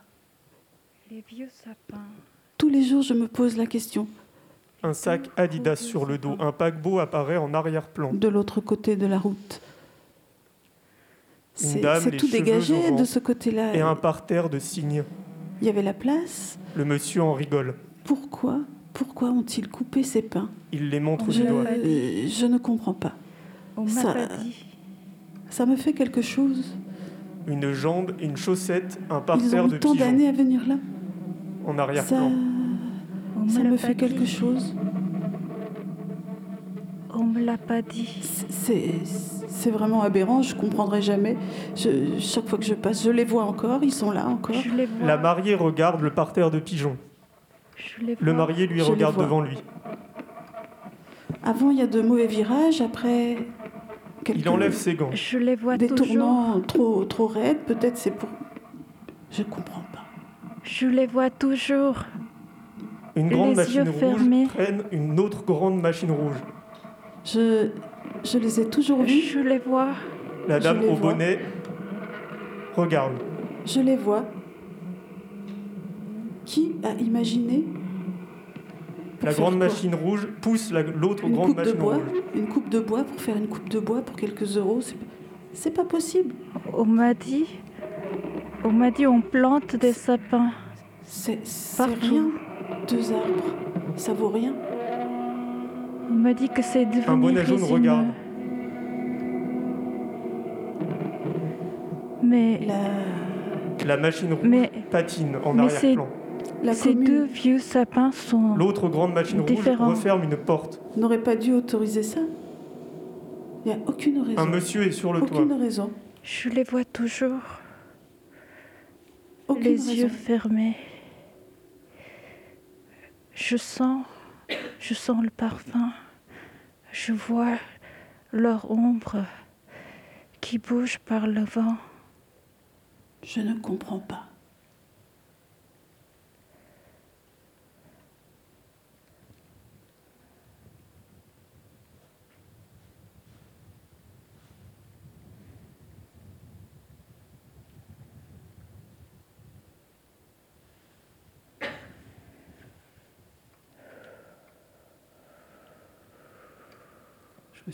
[SPEAKER 25] Les vieux sapins.
[SPEAKER 7] Tous les jours, je me pose la question.
[SPEAKER 23] Un sac Adidas sur le dos. Un paquebot apparaît en arrière-plan.
[SPEAKER 7] De l'autre côté de la route.
[SPEAKER 23] Une
[SPEAKER 7] C'est tout
[SPEAKER 23] cheveux
[SPEAKER 7] dégagé de ce côté-là.
[SPEAKER 23] Et un parterre de cygnes.
[SPEAKER 7] Il y avait la place.
[SPEAKER 23] Le monsieur en rigole.
[SPEAKER 7] Pourquoi Pourquoi ont-ils coupé ces pins?
[SPEAKER 23] Il les montre
[SPEAKER 7] je,
[SPEAKER 23] du doigt.
[SPEAKER 7] je ne comprends pas.
[SPEAKER 25] On m'a
[SPEAKER 7] ça,
[SPEAKER 25] pas dit.
[SPEAKER 7] ça me fait quelque chose.
[SPEAKER 23] Une jambe, une chaussette, un
[SPEAKER 7] Ils
[SPEAKER 23] parterre
[SPEAKER 7] ont
[SPEAKER 23] de
[SPEAKER 7] eu tant
[SPEAKER 23] pigeons
[SPEAKER 7] d'années à venir là.
[SPEAKER 23] en
[SPEAKER 7] Ça,
[SPEAKER 23] arrière-plan.
[SPEAKER 7] ça me fait quelque chose.
[SPEAKER 25] On me l'a pas dit.
[SPEAKER 7] C'est c'est vraiment aberrant, je comprendrai jamais. Je, chaque fois que je passe, je les vois encore, ils sont là encore.
[SPEAKER 25] Je les vois.
[SPEAKER 23] La mariée regarde le parterre de pigeons.
[SPEAKER 25] Je les
[SPEAKER 23] Le marié lui
[SPEAKER 7] Je
[SPEAKER 23] regarde devant lui.
[SPEAKER 7] Avant, il y a de mauvais virages, après. Quelques-
[SPEAKER 23] Il enlève ses gants.
[SPEAKER 25] Je les vois
[SPEAKER 7] Des
[SPEAKER 25] toujours.
[SPEAKER 7] tournants trop, trop raides, peut-être c'est pour. Je comprends pas.
[SPEAKER 25] Je les vois toujours.
[SPEAKER 23] Une grande
[SPEAKER 25] Les
[SPEAKER 23] machine
[SPEAKER 25] yeux
[SPEAKER 23] rouge
[SPEAKER 25] fermés.
[SPEAKER 23] traîne une autre grande machine rouge.
[SPEAKER 7] Je, je les ai toujours vus.
[SPEAKER 25] Je les vois.
[SPEAKER 23] La dame au
[SPEAKER 7] vois.
[SPEAKER 23] bonnet regarde.
[SPEAKER 7] Je les vois. Qui a imaginé
[SPEAKER 23] La grande
[SPEAKER 7] quoi
[SPEAKER 23] machine rouge pousse la- l'autre
[SPEAKER 7] une
[SPEAKER 23] grande
[SPEAKER 7] coupe de
[SPEAKER 23] machine
[SPEAKER 7] bois
[SPEAKER 23] rouge.
[SPEAKER 7] Une coupe de bois pour faire une coupe de bois pour quelques euros c'est-
[SPEAKER 6] pas possible.
[SPEAKER 15] On m'a dit, on m'a dit on plante des sapins.
[SPEAKER 6] C'est rien. Deux arbres, ça vaut rien.
[SPEAKER 15] On m'a dit que c'est devenu
[SPEAKER 23] Un bonnet jaune regarde.
[SPEAKER 15] Mais
[SPEAKER 23] La machine rouge
[SPEAKER 15] Mais-
[SPEAKER 23] patine en
[SPEAKER 15] mais ces deux vieux sapins sont
[SPEAKER 23] L'autre grande machine rouge
[SPEAKER 15] différents.
[SPEAKER 23] referme une porte.
[SPEAKER 6] n'aurait pas dû autoriser ça. Il n'y a aucune raison.
[SPEAKER 23] Un monsieur est sur le toit.
[SPEAKER 6] Aucune raison.
[SPEAKER 15] Je les vois toujours.
[SPEAKER 6] Aucune
[SPEAKER 15] les
[SPEAKER 6] raison.
[SPEAKER 15] yeux fermés. Je sens, je sens le parfum. Je vois leur ombre qui bouge par le vent.
[SPEAKER 6] Je ne comprends pas.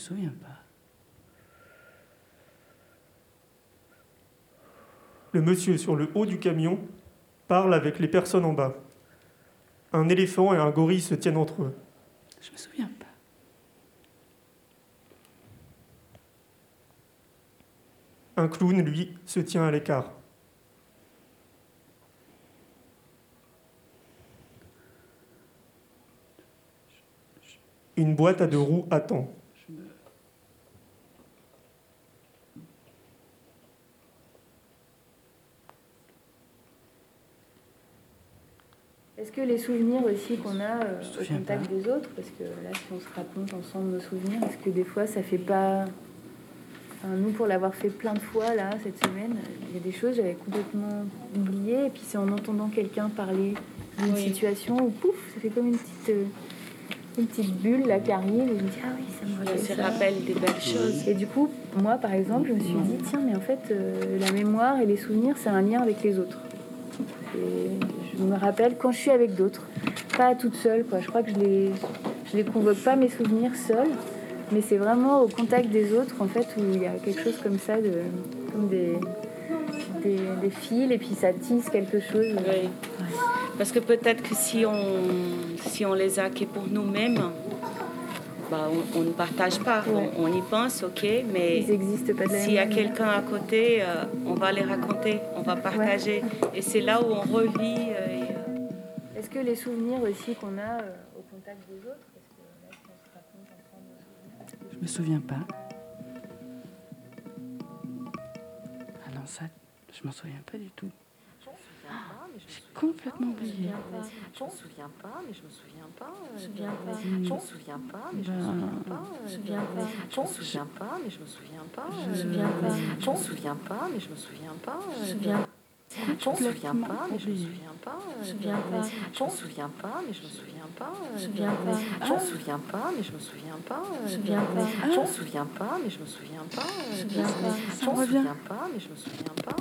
[SPEAKER 26] Souviens pas.
[SPEAKER 23] Le monsieur sur le haut du camion parle avec les personnes en bas. Un éléphant et un gorille se tiennent entre eux.
[SPEAKER 26] Je me souviens pas.
[SPEAKER 23] Un clown, lui, se tient à l'écart. Une boîte à deux roues attend.
[SPEAKER 27] Est-ce que les souvenirs aussi qu'on a euh, au contact des autres, parce que là, si on se raconte ensemble nos souvenirs, est-ce que des fois ça fait pas. Enfin, nous, pour l'avoir fait plein de fois là cette semaine, il y a des choses que j'avais complètement oubliées, et puis c'est en entendant quelqu'un parler d'une situation où pouf, ça fait comme une petite. euh, une petite bulle là qui arrive et je me dis ah oui ça me rappelle
[SPEAKER 17] Ça
[SPEAKER 27] ça.
[SPEAKER 17] rappelle des belles choses.
[SPEAKER 27] et du coup moi par exemple je me suis dit tiens mais en fait euh, la mémoire et les souvenirs c'est un lien avec les autres je me rappelle quand je suis avec d'autres, pas toute seule. Quoi. Je crois que je les, je les convoque pas mes souvenirs seuls, mais c'est vraiment au contact des autres en fait où il y a quelque chose comme ça, de, comme des, des, des fils et puis ça tisse quelque chose.
[SPEAKER 17] Oui. Parce que peut-être que si on, si on les a que pour nous-mêmes, bah, on, on ne partage pas.
[SPEAKER 27] Ouais.
[SPEAKER 17] On, on y pense, ok, mais
[SPEAKER 27] Ils existent pas de la
[SPEAKER 17] s'il y a quelqu'un à côté, euh, on va les raconter, on va partager. Et c'est là où on revit. euh, et, euh,
[SPEAKER 27] Est-ce que les souvenirs aussi qu'on a euh, au contact des autres, que là, se raconte
[SPEAKER 26] Je me souviens pas. Ah non, ça, je m'en souviens pas du tout. J'ai complètement oublié.
[SPEAKER 18] Je me souviens pas, mais je me souviens pas.
[SPEAKER 26] Je
[SPEAKER 18] Je
[SPEAKER 26] me souviens pas.
[SPEAKER 18] me souviens pas, mais je me
[SPEAKER 26] Ben,
[SPEAKER 18] souviens pas.
[SPEAKER 26] je me souviens pas.
[SPEAKER 18] Je me souviens pas, mais je me souviens pas.
[SPEAKER 26] Je me souviens pas.
[SPEAKER 18] Je me souviens pas, mais je me souviens pas.
[SPEAKER 26] Je me souviens
[SPEAKER 18] Je me souviens pas, mais je me
[SPEAKER 26] oublié.
[SPEAKER 18] souviens pas.
[SPEAKER 26] Je me souviens pas.
[SPEAKER 18] Je me souviens pas, mais je me souviens pas.
[SPEAKER 26] Je me souviens pas.
[SPEAKER 18] Je me souviens pas, mais je me souviens pas.
[SPEAKER 26] Je me souviens pas.
[SPEAKER 18] Je me souviens pas, mais je me souviens pas.
[SPEAKER 26] Je me souviens pas.
[SPEAKER 18] Je
[SPEAKER 26] Ça
[SPEAKER 18] me
[SPEAKER 26] revient.
[SPEAKER 18] souviens pas, mais je me souviens pas.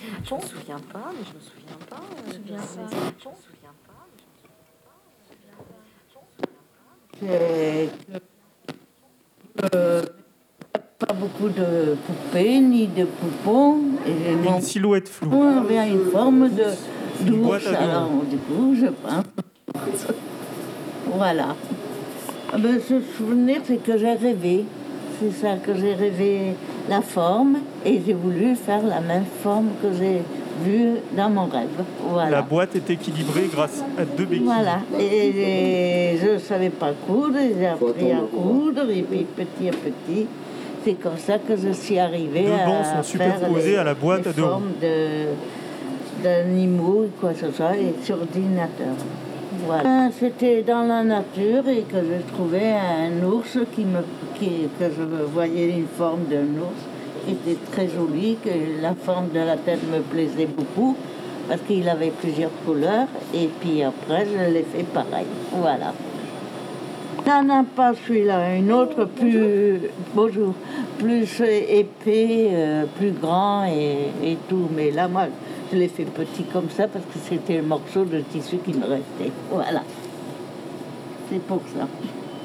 [SPEAKER 26] Je me souviens
[SPEAKER 18] Je me souviens pas, mais je me souviens pas.
[SPEAKER 26] Je me souviens pas.
[SPEAKER 18] Je me souviens pas,
[SPEAKER 28] C'est euh, pas beaucoup de poupées ni de poupons. Et
[SPEAKER 23] Une
[SPEAKER 28] non
[SPEAKER 23] silhouette floue.
[SPEAKER 28] on avait une forme de d'ours. Alors, du coup, je pense. Voilà. Ah ben, ce souvenir, c'est que j'ai rêvé. C'est ça que j'ai rêvé la forme et j'ai voulu faire la même forme que j'ai vue dans mon rêve. Voilà.
[SPEAKER 23] La boîte est équilibrée grâce à deux béquilles.
[SPEAKER 28] Voilà. Et, et je ne savais pas coudre, j'ai appris à coudre, et puis petit à petit, c'est comme ça que je suis arrivée
[SPEAKER 23] Deux
[SPEAKER 28] à
[SPEAKER 23] sont
[SPEAKER 28] faire
[SPEAKER 23] superposés
[SPEAKER 28] les-
[SPEAKER 23] à la boîte
[SPEAKER 28] les
[SPEAKER 23] à deux roues.
[SPEAKER 28] de- d'animaux, quoi que ce soit, et sur ordinateur. Voilà. C'était dans la nature et que je trouvais un ours qui me, qui- que je voyais une forme d'un ours qui était très jolie, que la forme de la tête me plaisait beaucoup parce qu'il avait plusieurs couleurs et puis après je l'ai fait pareil. Voilà. Non, non, pas celui-là, une autre plus, bonjour, plus épais, euh, plus grand et, et tout. Mais là, moi, je l'ai fait petit comme ça parce que c'était le morceau de tissu qui me restait. Voilà. C'est pour ça.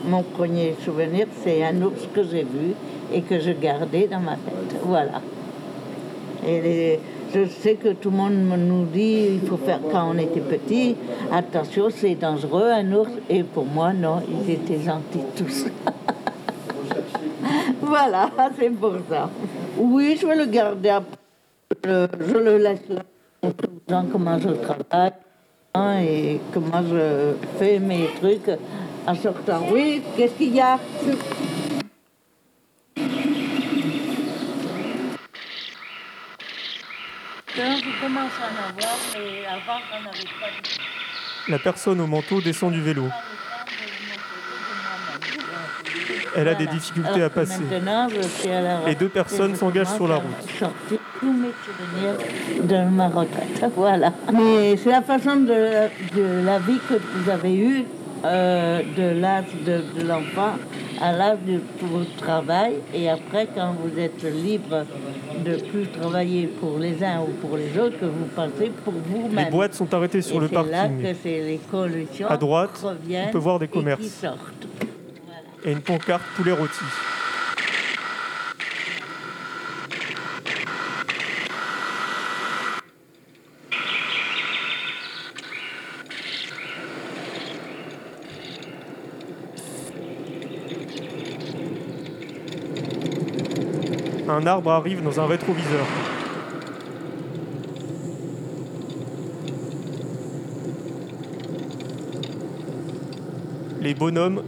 [SPEAKER 28] mon premier souvenir, c'est un ours que j'ai vu et que je gardais dans ma tête. Voilà. Et je sais que tout le monde nous dit il faut faire quand on était petit, attention, c'est dangereux un ours. Et pour moi, non, ils étaient gentils tous. voilà, c'est pour ça. Oui, je vais le garder je le laisse là comment je travaille hein, et comment je fais mes trucs en sortant. Oui, qu'est-ce qu'il y a? Je commence à en avoir, mais avant, on n'avait pas du tout.
[SPEAKER 23] La personne au manteau descend du vélo. Elle a des difficultés à passer. Les deux personnes
[SPEAKER 28] et
[SPEAKER 23] s'engagent sur la route.
[SPEAKER 28] sortir tous mes souvenirs de ma retraite. Voilà. Mais c'est la façon de, de la vie que vous avez eue, euh, de l'âge de, de l'enfant à l'âge de votre travail. Et après, quand vous êtes libre de plus travailler pour les uns ou pour les autres, que vous pensez pour vous-même.
[SPEAKER 23] Les boîtes sont arrêtées sur
[SPEAKER 28] Et
[SPEAKER 23] le
[SPEAKER 28] c'est là
[SPEAKER 23] parking.
[SPEAKER 28] que c'est les collections
[SPEAKER 23] À droite, on peut voir des
[SPEAKER 28] et qui
[SPEAKER 23] commerces.
[SPEAKER 28] sortent.
[SPEAKER 23] Et une pancarte poulet rôti. Un arbre arrive dans un rétroviseur. Les bonhommes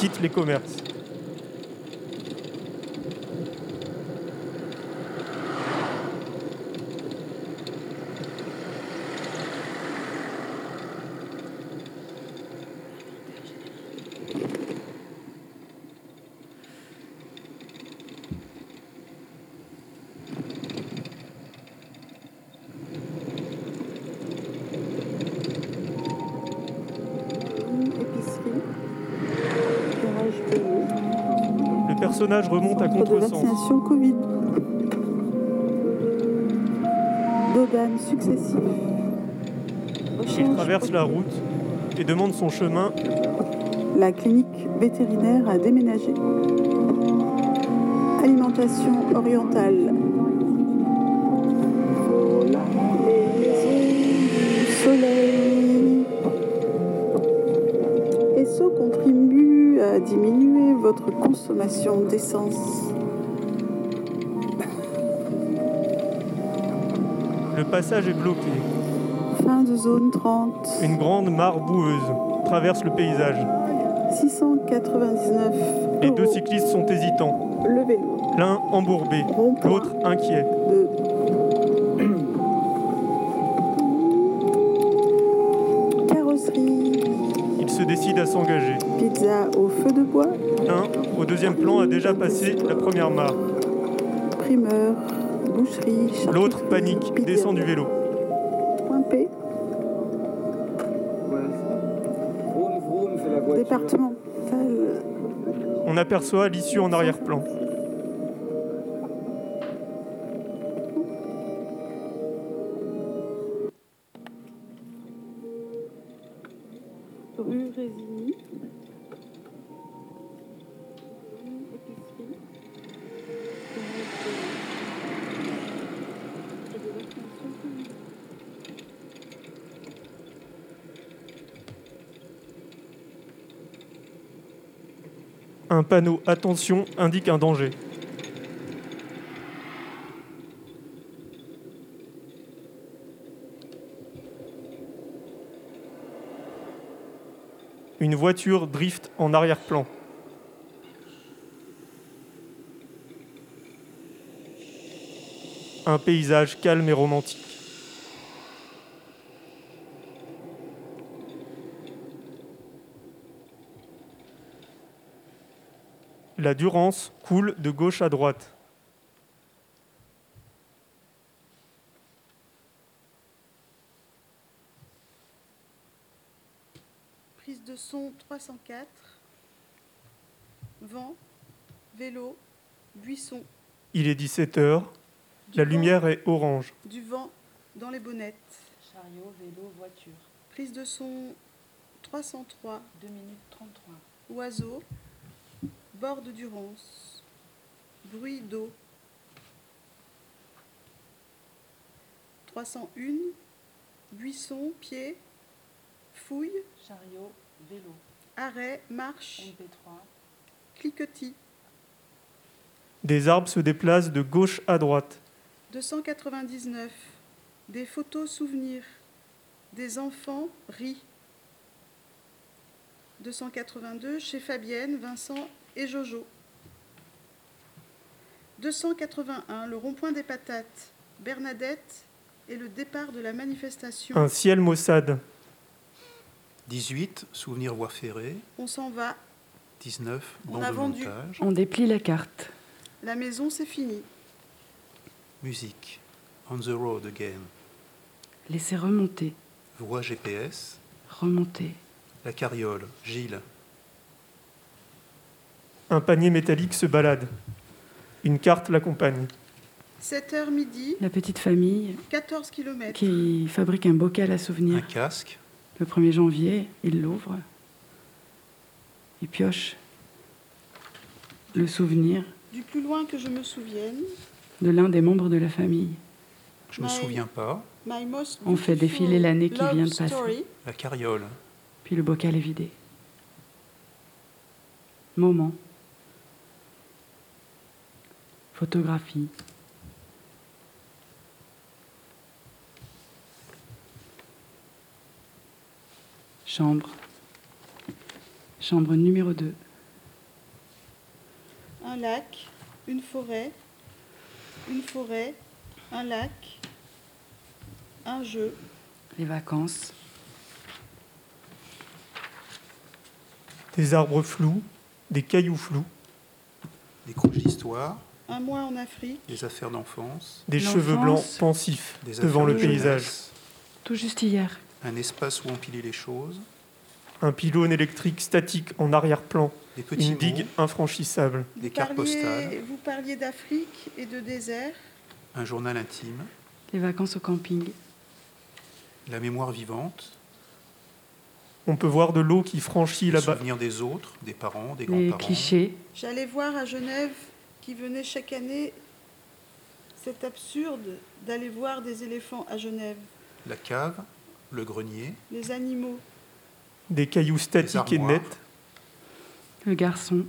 [SPEAKER 23] quittent les commerces. Le personnage remonte à contresens.
[SPEAKER 6] vaccination Covid. Dodanes successifs.
[SPEAKER 23] Il traverse la route et demande son chemin.
[SPEAKER 6] La clinique vétérinaire a déménagé. Alimentation orientale. Consommation d'essence.
[SPEAKER 23] Le passage est bloqué.
[SPEAKER 6] Fin de zone 30.
[SPEAKER 23] Une grande mare boueuse traverse le paysage.
[SPEAKER 6] 699.
[SPEAKER 23] Les deux cyclistes sont hésitants.
[SPEAKER 6] Le vélo.
[SPEAKER 23] L'un embourbé, l'autre inquiet. Décide à s'engager.
[SPEAKER 6] Pizza au feu de bois.
[SPEAKER 23] L'un, au deuxième plan, a déjà passé la première mare.
[SPEAKER 6] Primeur. Boucherie.
[SPEAKER 23] L'autre panique, descend du vélo.
[SPEAKER 6] Point P. Départemental.
[SPEAKER 23] On aperçoit l'issue en arrière-plan. Panneau Attention indique un danger. Une voiture drift en arrière-plan. Un paysage calme et romantique. La Durance coule de gauche à droite.
[SPEAKER 6] Prise de son 304. Vent. Vélo. Buisson.
[SPEAKER 23] Il est 17h. La lumière est orange.
[SPEAKER 6] Du vent dans les bonnettes.
[SPEAKER 26] Chariot, vélo, voiture.
[SPEAKER 6] Prise de son 303.
[SPEAKER 8] 2 minutes 33.
[SPEAKER 6] Oiseau. Bord de Durance. Bruit d'eau. 301. Buisson, pied. Fouille.
[SPEAKER 8] Chariot, vélo.
[SPEAKER 6] Arrêt, marche.
[SPEAKER 8] MP3.
[SPEAKER 6] Cliquetis.
[SPEAKER 23] Des arbres se déplacent de gauche à droite.
[SPEAKER 6] 299. Des photos souvenirs. Des enfants rient. 282. Chez Fabienne, Vincent et Jojo. 281. Le rond-point des patates. Bernadette et le départ de la manifestation.
[SPEAKER 23] Un ciel maussade.
[SPEAKER 9] 18, souvenir voie ferrée.
[SPEAKER 6] On s'en va.
[SPEAKER 9] 19,
[SPEAKER 6] On a
[SPEAKER 9] de
[SPEAKER 6] vendu.
[SPEAKER 9] montage.
[SPEAKER 8] On déplie la carte.
[SPEAKER 6] La maison, c'est fini.
[SPEAKER 9] Musique. On the road again.
[SPEAKER 8] Laissez remonter.
[SPEAKER 9] Voie GPS.
[SPEAKER 8] Remonter.
[SPEAKER 9] La carriole. Gilles.
[SPEAKER 23] Un panier métallique se balade. Une carte l'accompagne.
[SPEAKER 6] 7h midi,
[SPEAKER 8] La petite famille
[SPEAKER 6] 14 km.
[SPEAKER 8] qui fabrique un bocal à souvenirs.
[SPEAKER 9] Un casque.
[SPEAKER 8] Le 1er janvier, il l'ouvre. Il pioche le souvenir
[SPEAKER 6] Du plus loin que je me souvienne,
[SPEAKER 8] de l'un des membres de la famille.
[SPEAKER 9] Je me
[SPEAKER 6] My-
[SPEAKER 9] souviens pas.
[SPEAKER 6] My most
[SPEAKER 8] On fait défiler l'année qui vient de passer.
[SPEAKER 6] story.
[SPEAKER 9] La carriole.
[SPEAKER 8] Puis le bocal est vidé. Moment. Photographie. Chambre. Chambre numéro 2.
[SPEAKER 6] Un lac, une forêt, une forêt, un lac, un jeu,
[SPEAKER 8] Les vacances.
[SPEAKER 23] Des arbres flous, des cailloux flous,
[SPEAKER 9] Des couches d'histoire.
[SPEAKER 6] Un mois en Afrique,
[SPEAKER 9] Des affaires d'enfance.
[SPEAKER 23] des cheveux blancs pensifs
[SPEAKER 9] Des
[SPEAKER 23] devant le
[SPEAKER 9] de
[SPEAKER 23] paysage.
[SPEAKER 9] jeunesse.
[SPEAKER 8] Tout juste hier.
[SPEAKER 9] Un espace où empiler les choses.
[SPEAKER 23] Un pylône électrique statique en arrière-plan.
[SPEAKER 9] Des petits
[SPEAKER 23] Une digue infranchissable.
[SPEAKER 9] Des cartes postales.
[SPEAKER 6] Vous parliez d'Afrique et de désert,
[SPEAKER 9] Un journal intime.
[SPEAKER 8] Les vacances au camping.
[SPEAKER 9] La mémoire vivante.
[SPEAKER 23] On peut voir de l'eau qui franchit
[SPEAKER 9] Le
[SPEAKER 23] là-bas.
[SPEAKER 9] souvenir des autres, des parents, des
[SPEAKER 8] Les
[SPEAKER 9] grands-parents.
[SPEAKER 8] clichés.
[SPEAKER 6] J'allais voir à Genève qui venait chaque année. C'est absurde d'aller voir des éléphants à Genève.
[SPEAKER 9] La cave. Le grenier.
[SPEAKER 6] Les animaux.
[SPEAKER 23] Des cailloux statiques et nets.
[SPEAKER 8] Le garçon.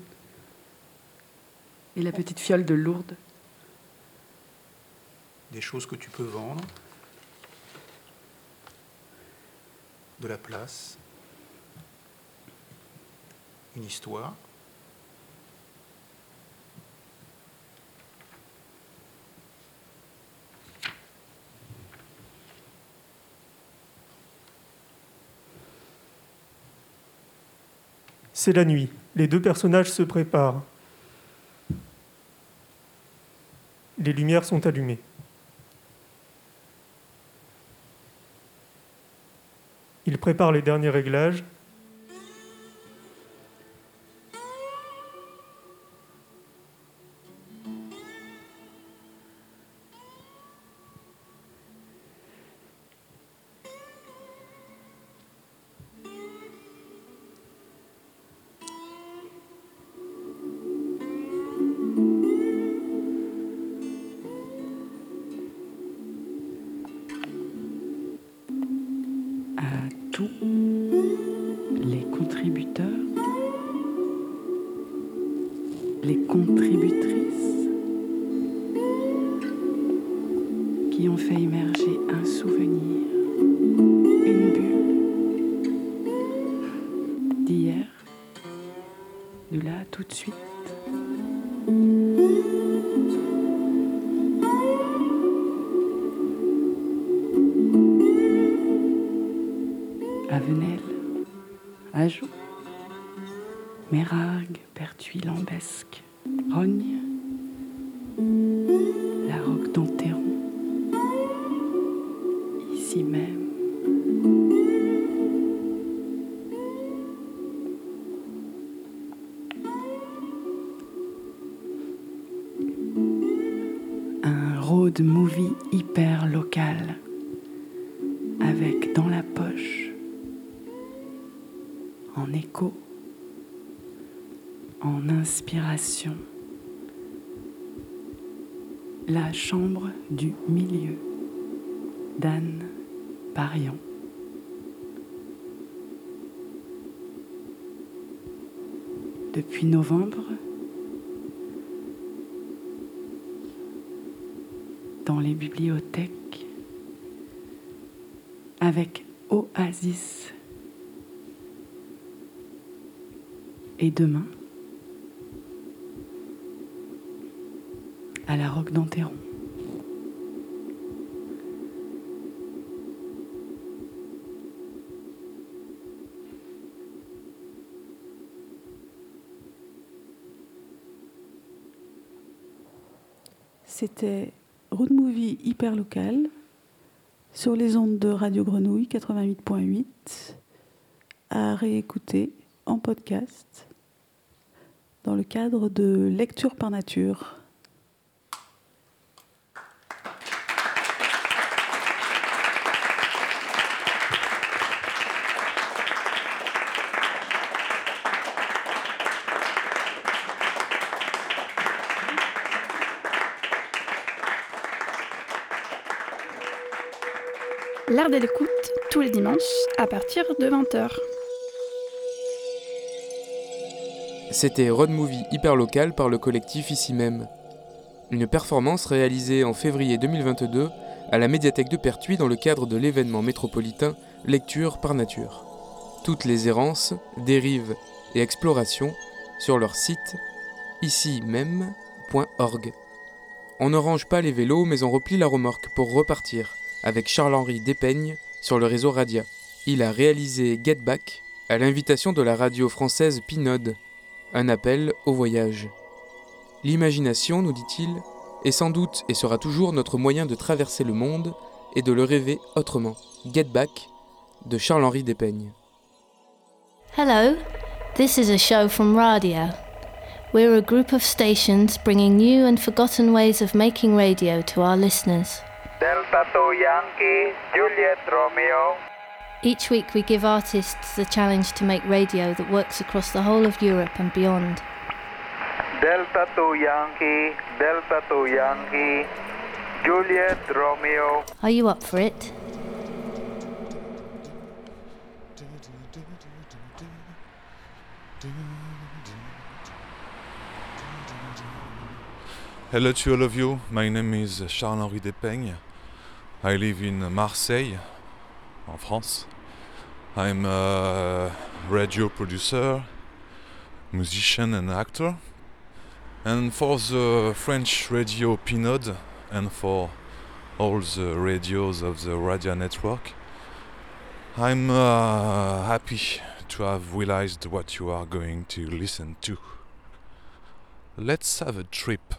[SPEAKER 8] Et la petite fiole de Lourdes.
[SPEAKER 9] Des choses que tu peux vendre. De la place. Une histoire.
[SPEAKER 23] C'est la nuit. Les deux personnages se préparent. Les lumières sont allumées. Ils préparent les derniers réglages.
[SPEAKER 6] C'était Road Movie hyper local sur les ondes de Radio Grenouille 88.8 à réécouter en podcast dans le cadre de Lecture par nature.
[SPEAKER 8] À partir de 20h.
[SPEAKER 5] C'était Road Movie hyper local par le collectif ici même. Une performance réalisée en février 2022 à la médiathèque de Pertuis dans le cadre de l'événement métropolitain Lecture par nature. Toutes les errances, dérives et explorations sur leur site ici même.org. On ne range pas les vélos mais on replie la remorque pour repartir avec Charles-Henri Despeigne sur le réseau Radia. Il a réalisé Get Back à l'invitation de la radio française Pinode, un appel au voyage. L'imagination, nous dit-il, est sans doute et sera toujours notre moyen de traverser le monde et de le rêver autrement. Get Back de Charles-Henri Despeigne.
[SPEAKER 29] Hello, this is a show from Radio. We're a group of stations bringing new and forgotten ways of making radio to our listeners.
[SPEAKER 30] Delta 2 Yankee, Juliet Romeo.
[SPEAKER 29] Each week we give artists the challenge to make radio that works across the whole of Europe and beyond.
[SPEAKER 30] Delta 2 Yankee, Delta 2 Yankee, Juliet Romeo.
[SPEAKER 29] Are you up for it?
[SPEAKER 31] Hello to all of you. My name is Charles-Henri Despeigne. I live in Marseille, en France. I'm a radio producer, musician, and actor. And for the French radio Pinode and for all the radios of the radio network, I'm uh, happy to have realized what you are going to listen to. Let's have a trip.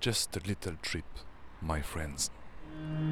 [SPEAKER 31] Just a little trip, my friends.
[SPEAKER 32] Música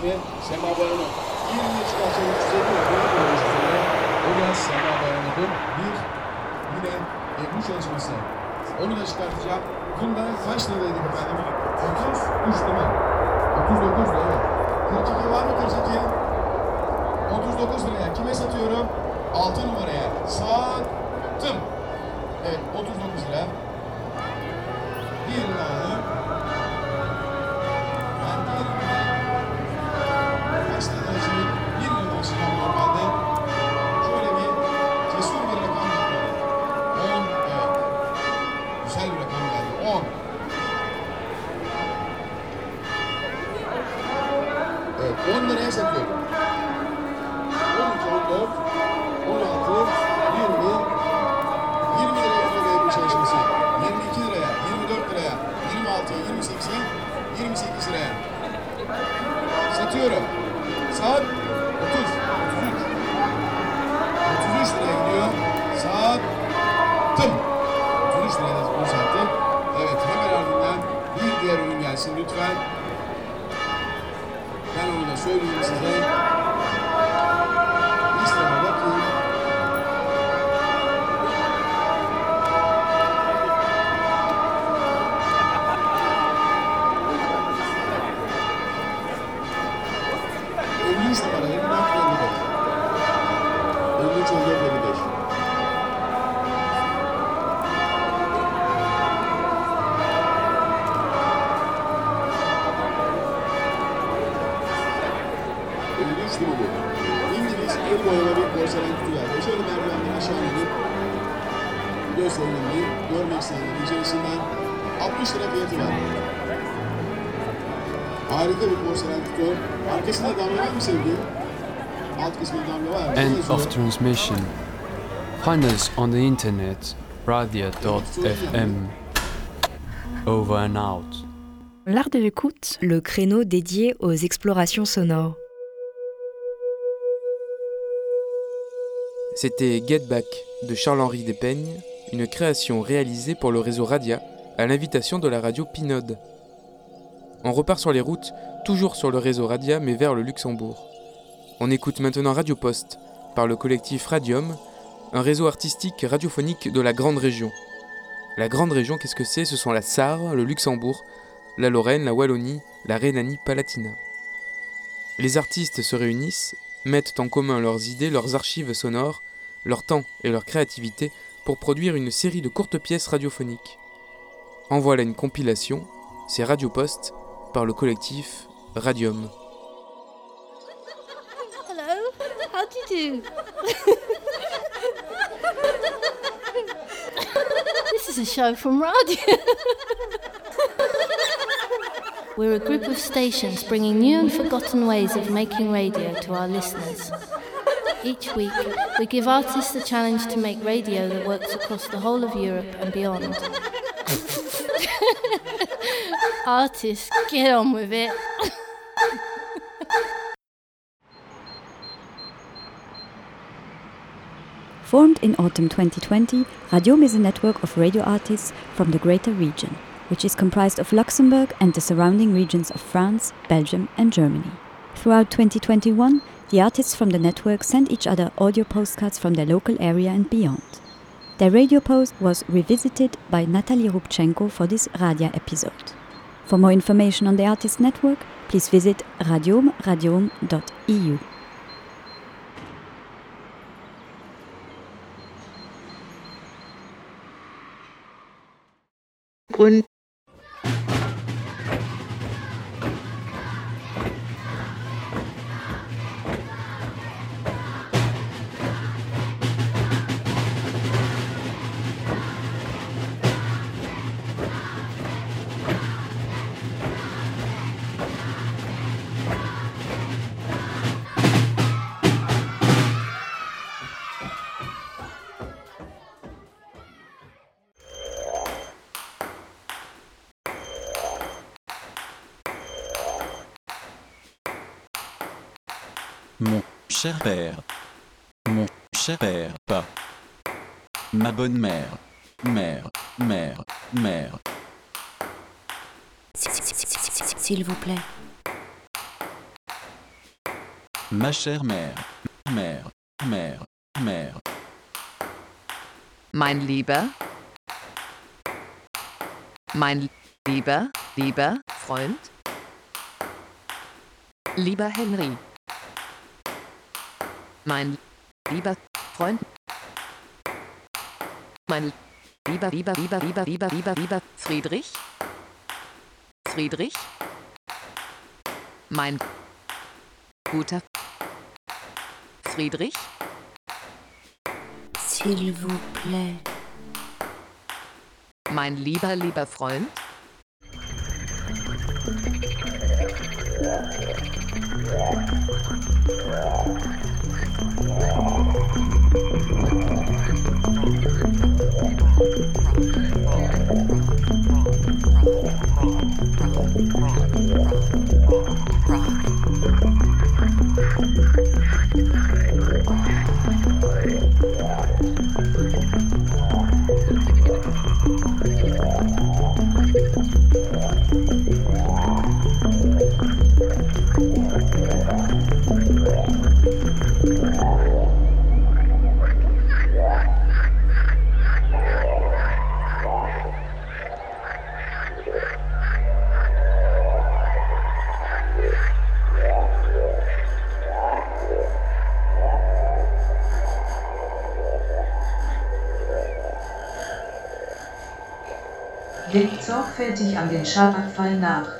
[SPEAKER 32] ismi Sema Baranok. 20 çıkarsa 350 lira. Böyle üzerine. O da Sema Baranok'un bir yine Ebru çalışması. Onu da çıkartacağım. Bunda kaç liraydı efendim? 33 lira. 39 lira evet. 42 var mı 42? 39 liraya. Kime satıyorum? 6 numaraya.
[SPEAKER 33] Of transmission. Find us on the internet, radia.fm. Over and out.
[SPEAKER 3] L'art de l'écoute, le créneau dédié aux explorations sonores.
[SPEAKER 5] C'était Get Back de Charles-Henri Despeignes, une création réalisée pour le réseau Radia à l'invitation de la radio Pinode. On repart sur les routes, toujours sur le réseau Radia mais vers le Luxembourg. On écoute maintenant Radio Poste par le collectif Radium, un réseau artistique radiophonique de la Grande Région. La Grande Région, qu'est-ce que c'est? Ce sont la Sarre, le Luxembourg, la Lorraine, la Wallonie, la Rhénanie-Palatinat. Les artistes se réunissent, mettent en commun leurs idées, leurs archives sonores, leur temps et leur créativité pour produire une série de courtes pièces radiophoniques. En voilà une compilation, c'est Radio Poste par le collectif Radium.
[SPEAKER 29] This is a show from Radio. We're a group of stations bringing new and forgotten ways of making radio to our listeners. Each week, we give artists a challenge to make radio that works across the whole of Europe and beyond. artists, get on with it.
[SPEAKER 1] Formed in autumn 2020, Radium is a network of radio artists from the greater region, which is comprised of Luxembourg and the surrounding regions of France, Belgium, and Germany. Throughout 2021, the artists from the network sent each other audio postcards from their local area and beyond. Their radio post was revisited by Natalie Rubchenko for this Radia episode. For more information on the artist network, please visit radiomradium.eu.
[SPEAKER 34] Und
[SPEAKER 35] cher père. Mon cher père, pas. Ma bonne mère.
[SPEAKER 36] mère, mère, mère.
[SPEAKER 1] S'il vous plaît.
[SPEAKER 36] Ma chère mère, mère, mère, mère.
[SPEAKER 37] Mein Lieber, mein lieber, lieber Freund, lieber Henry, mein lieber Freund, mein lieber, lieber, lieber, lieber, lieber, lieber, lieber Friedrich, Friedrich, mein guter Friedrich,
[SPEAKER 1] S'il vous plaît.
[SPEAKER 37] mein lieber, lieber Freund,
[SPEAKER 35] Oh. Sorgfältig an den Schabbatfall nach.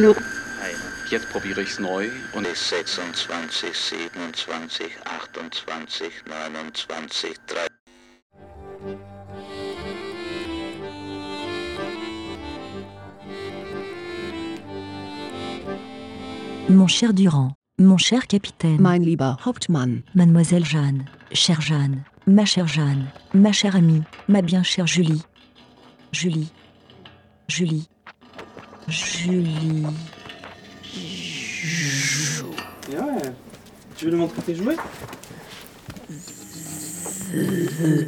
[SPEAKER 38] No.
[SPEAKER 39] Jetzt probiere ich es neu und
[SPEAKER 40] 26, 27, 28, 29, 3.
[SPEAKER 1] Mon cher Durand, mon cher capitaine.
[SPEAKER 37] Mein lieber Hauptmann.
[SPEAKER 1] Mademoiselle Jeanne, chère Jeanne, ma chère Jeanne, ma chère amie, ma bien chère Julie. Julie. Julie. Julie.
[SPEAKER 41] Et ouais. Tu veux lui montrer tes jouets?
[SPEAKER 8] Joue.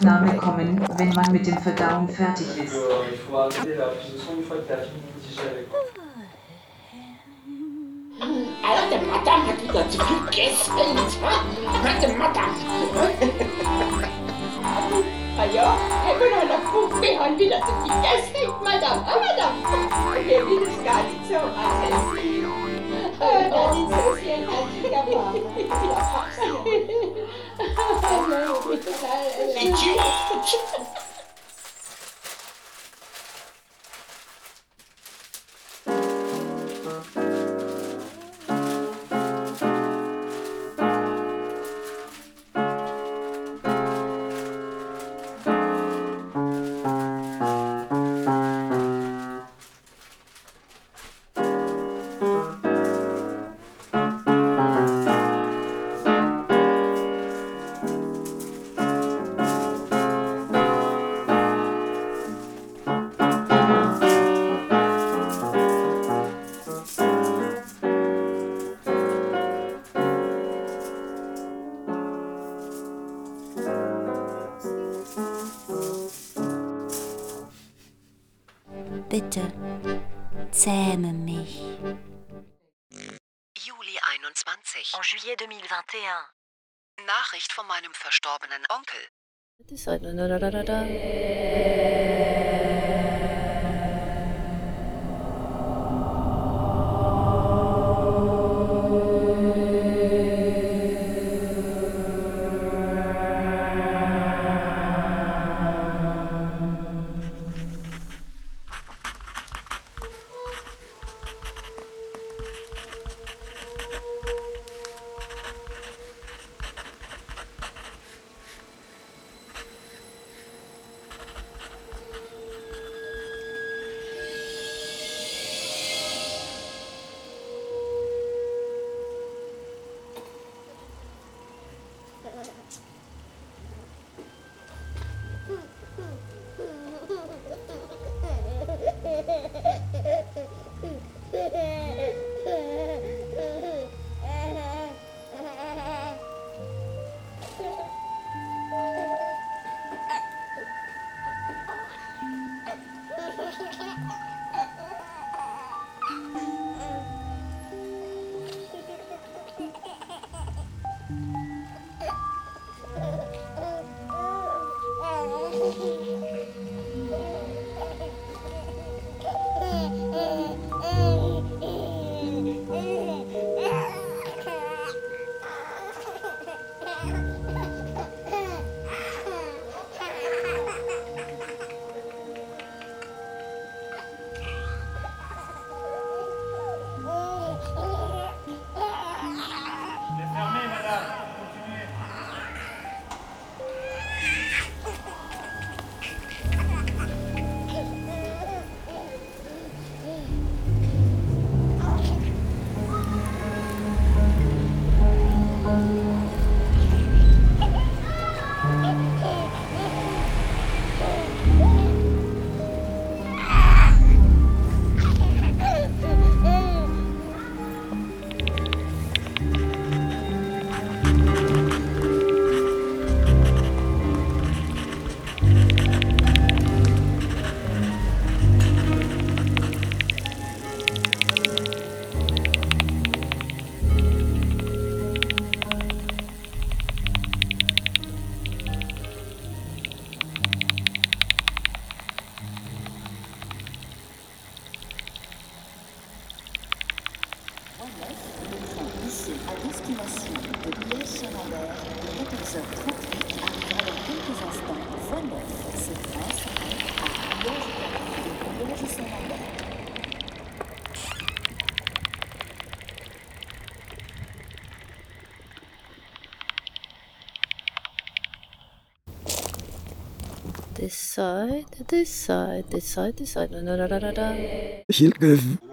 [SPEAKER 42] Zur Tonaufnahme kommen, wenn man mit dem Verdauen fertig ist.
[SPEAKER 43] Il faut arrêter la prise de son une fois que tu as fini de digérer. quoi.
[SPEAKER 44] Alors, der Madame hat wieder zu viel gegessen. Meine Madame. Ah ja, eben an der Puppe haben wieder zu viel gegessen, Madame. Ah, Madame. Wir will es gar nicht so aggressiv. Äh, Das ist so sehr herzlicher Idiot.
[SPEAKER 8] 男人
[SPEAKER 45] 有病男人 2021. Nachricht von meinem verstorbenen Onkel.
[SPEAKER 46] side, this side, this side, this side.
[SPEAKER 47] No, no, no,
[SPEAKER 44] no, no, no.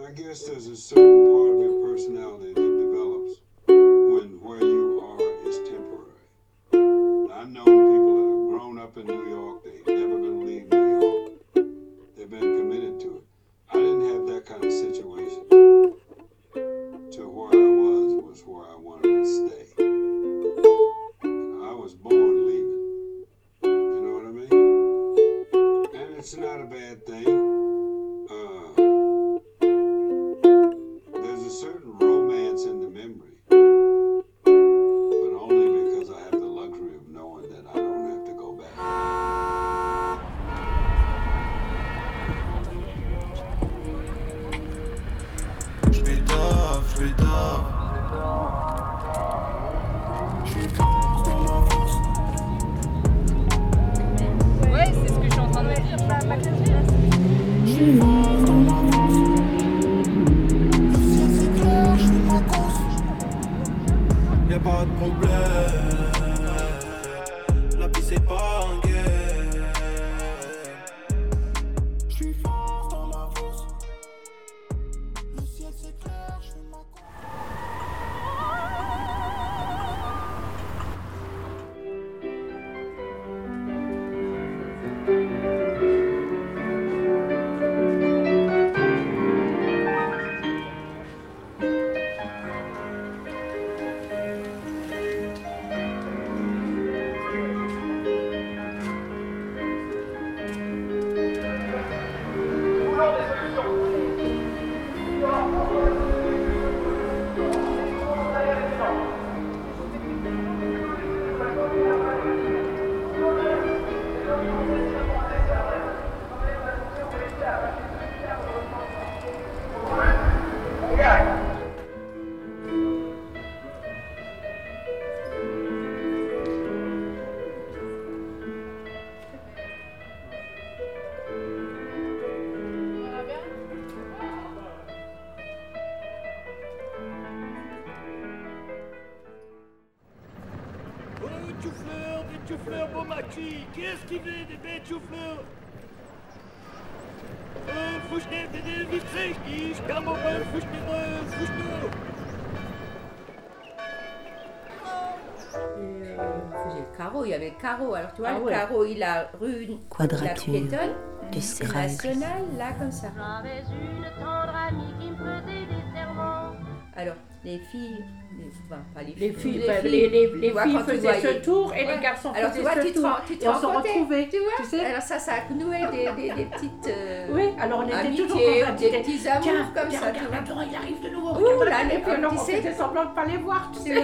[SPEAKER 44] Carreau, il y avait le carreau. Alors tu vois,
[SPEAKER 48] Ah
[SPEAKER 44] le
[SPEAKER 48] ouais.
[SPEAKER 44] carreau, il a rue
[SPEAKER 49] Quadrature
[SPEAKER 44] la piétonne,
[SPEAKER 49] de
[SPEAKER 44] là comme ça.
[SPEAKER 50] J'avais une tendre amie qui me faisait des serments.
[SPEAKER 44] Alors, les filles, les, enfin, pas les filles,
[SPEAKER 48] Les filles,
[SPEAKER 44] les filles,
[SPEAKER 48] les- les-
[SPEAKER 44] tu
[SPEAKER 48] les
[SPEAKER 44] vois,
[SPEAKER 48] filles
[SPEAKER 44] tu
[SPEAKER 48] faisaient ce tour et les
[SPEAKER 44] Ouais.
[SPEAKER 48] garçons
[SPEAKER 44] Alors tu
[SPEAKER 48] faisaient
[SPEAKER 44] vois,
[SPEAKER 48] ce
[SPEAKER 44] tu te,
[SPEAKER 48] tour.
[SPEAKER 44] tu te
[SPEAKER 48] Et on se retrouvait,
[SPEAKER 44] tu vois
[SPEAKER 48] tu sais.
[SPEAKER 44] Alors ça, ça a noué des, des, des petites euh,
[SPEAKER 48] Oui, alors on était
[SPEAKER 44] amitiés,
[SPEAKER 48] toujours
[SPEAKER 44] ou
[SPEAKER 48] tu
[SPEAKER 44] des petits amours
[SPEAKER 48] tiens,
[SPEAKER 44] comme
[SPEAKER 48] tiens,
[SPEAKER 44] ça, tu
[SPEAKER 48] regarde, attends, il arrive de nouveau.
[SPEAKER 44] Ouh là,
[SPEAKER 48] alors
[SPEAKER 44] tu
[SPEAKER 48] on faisait semblant de pas les voir, tu sais.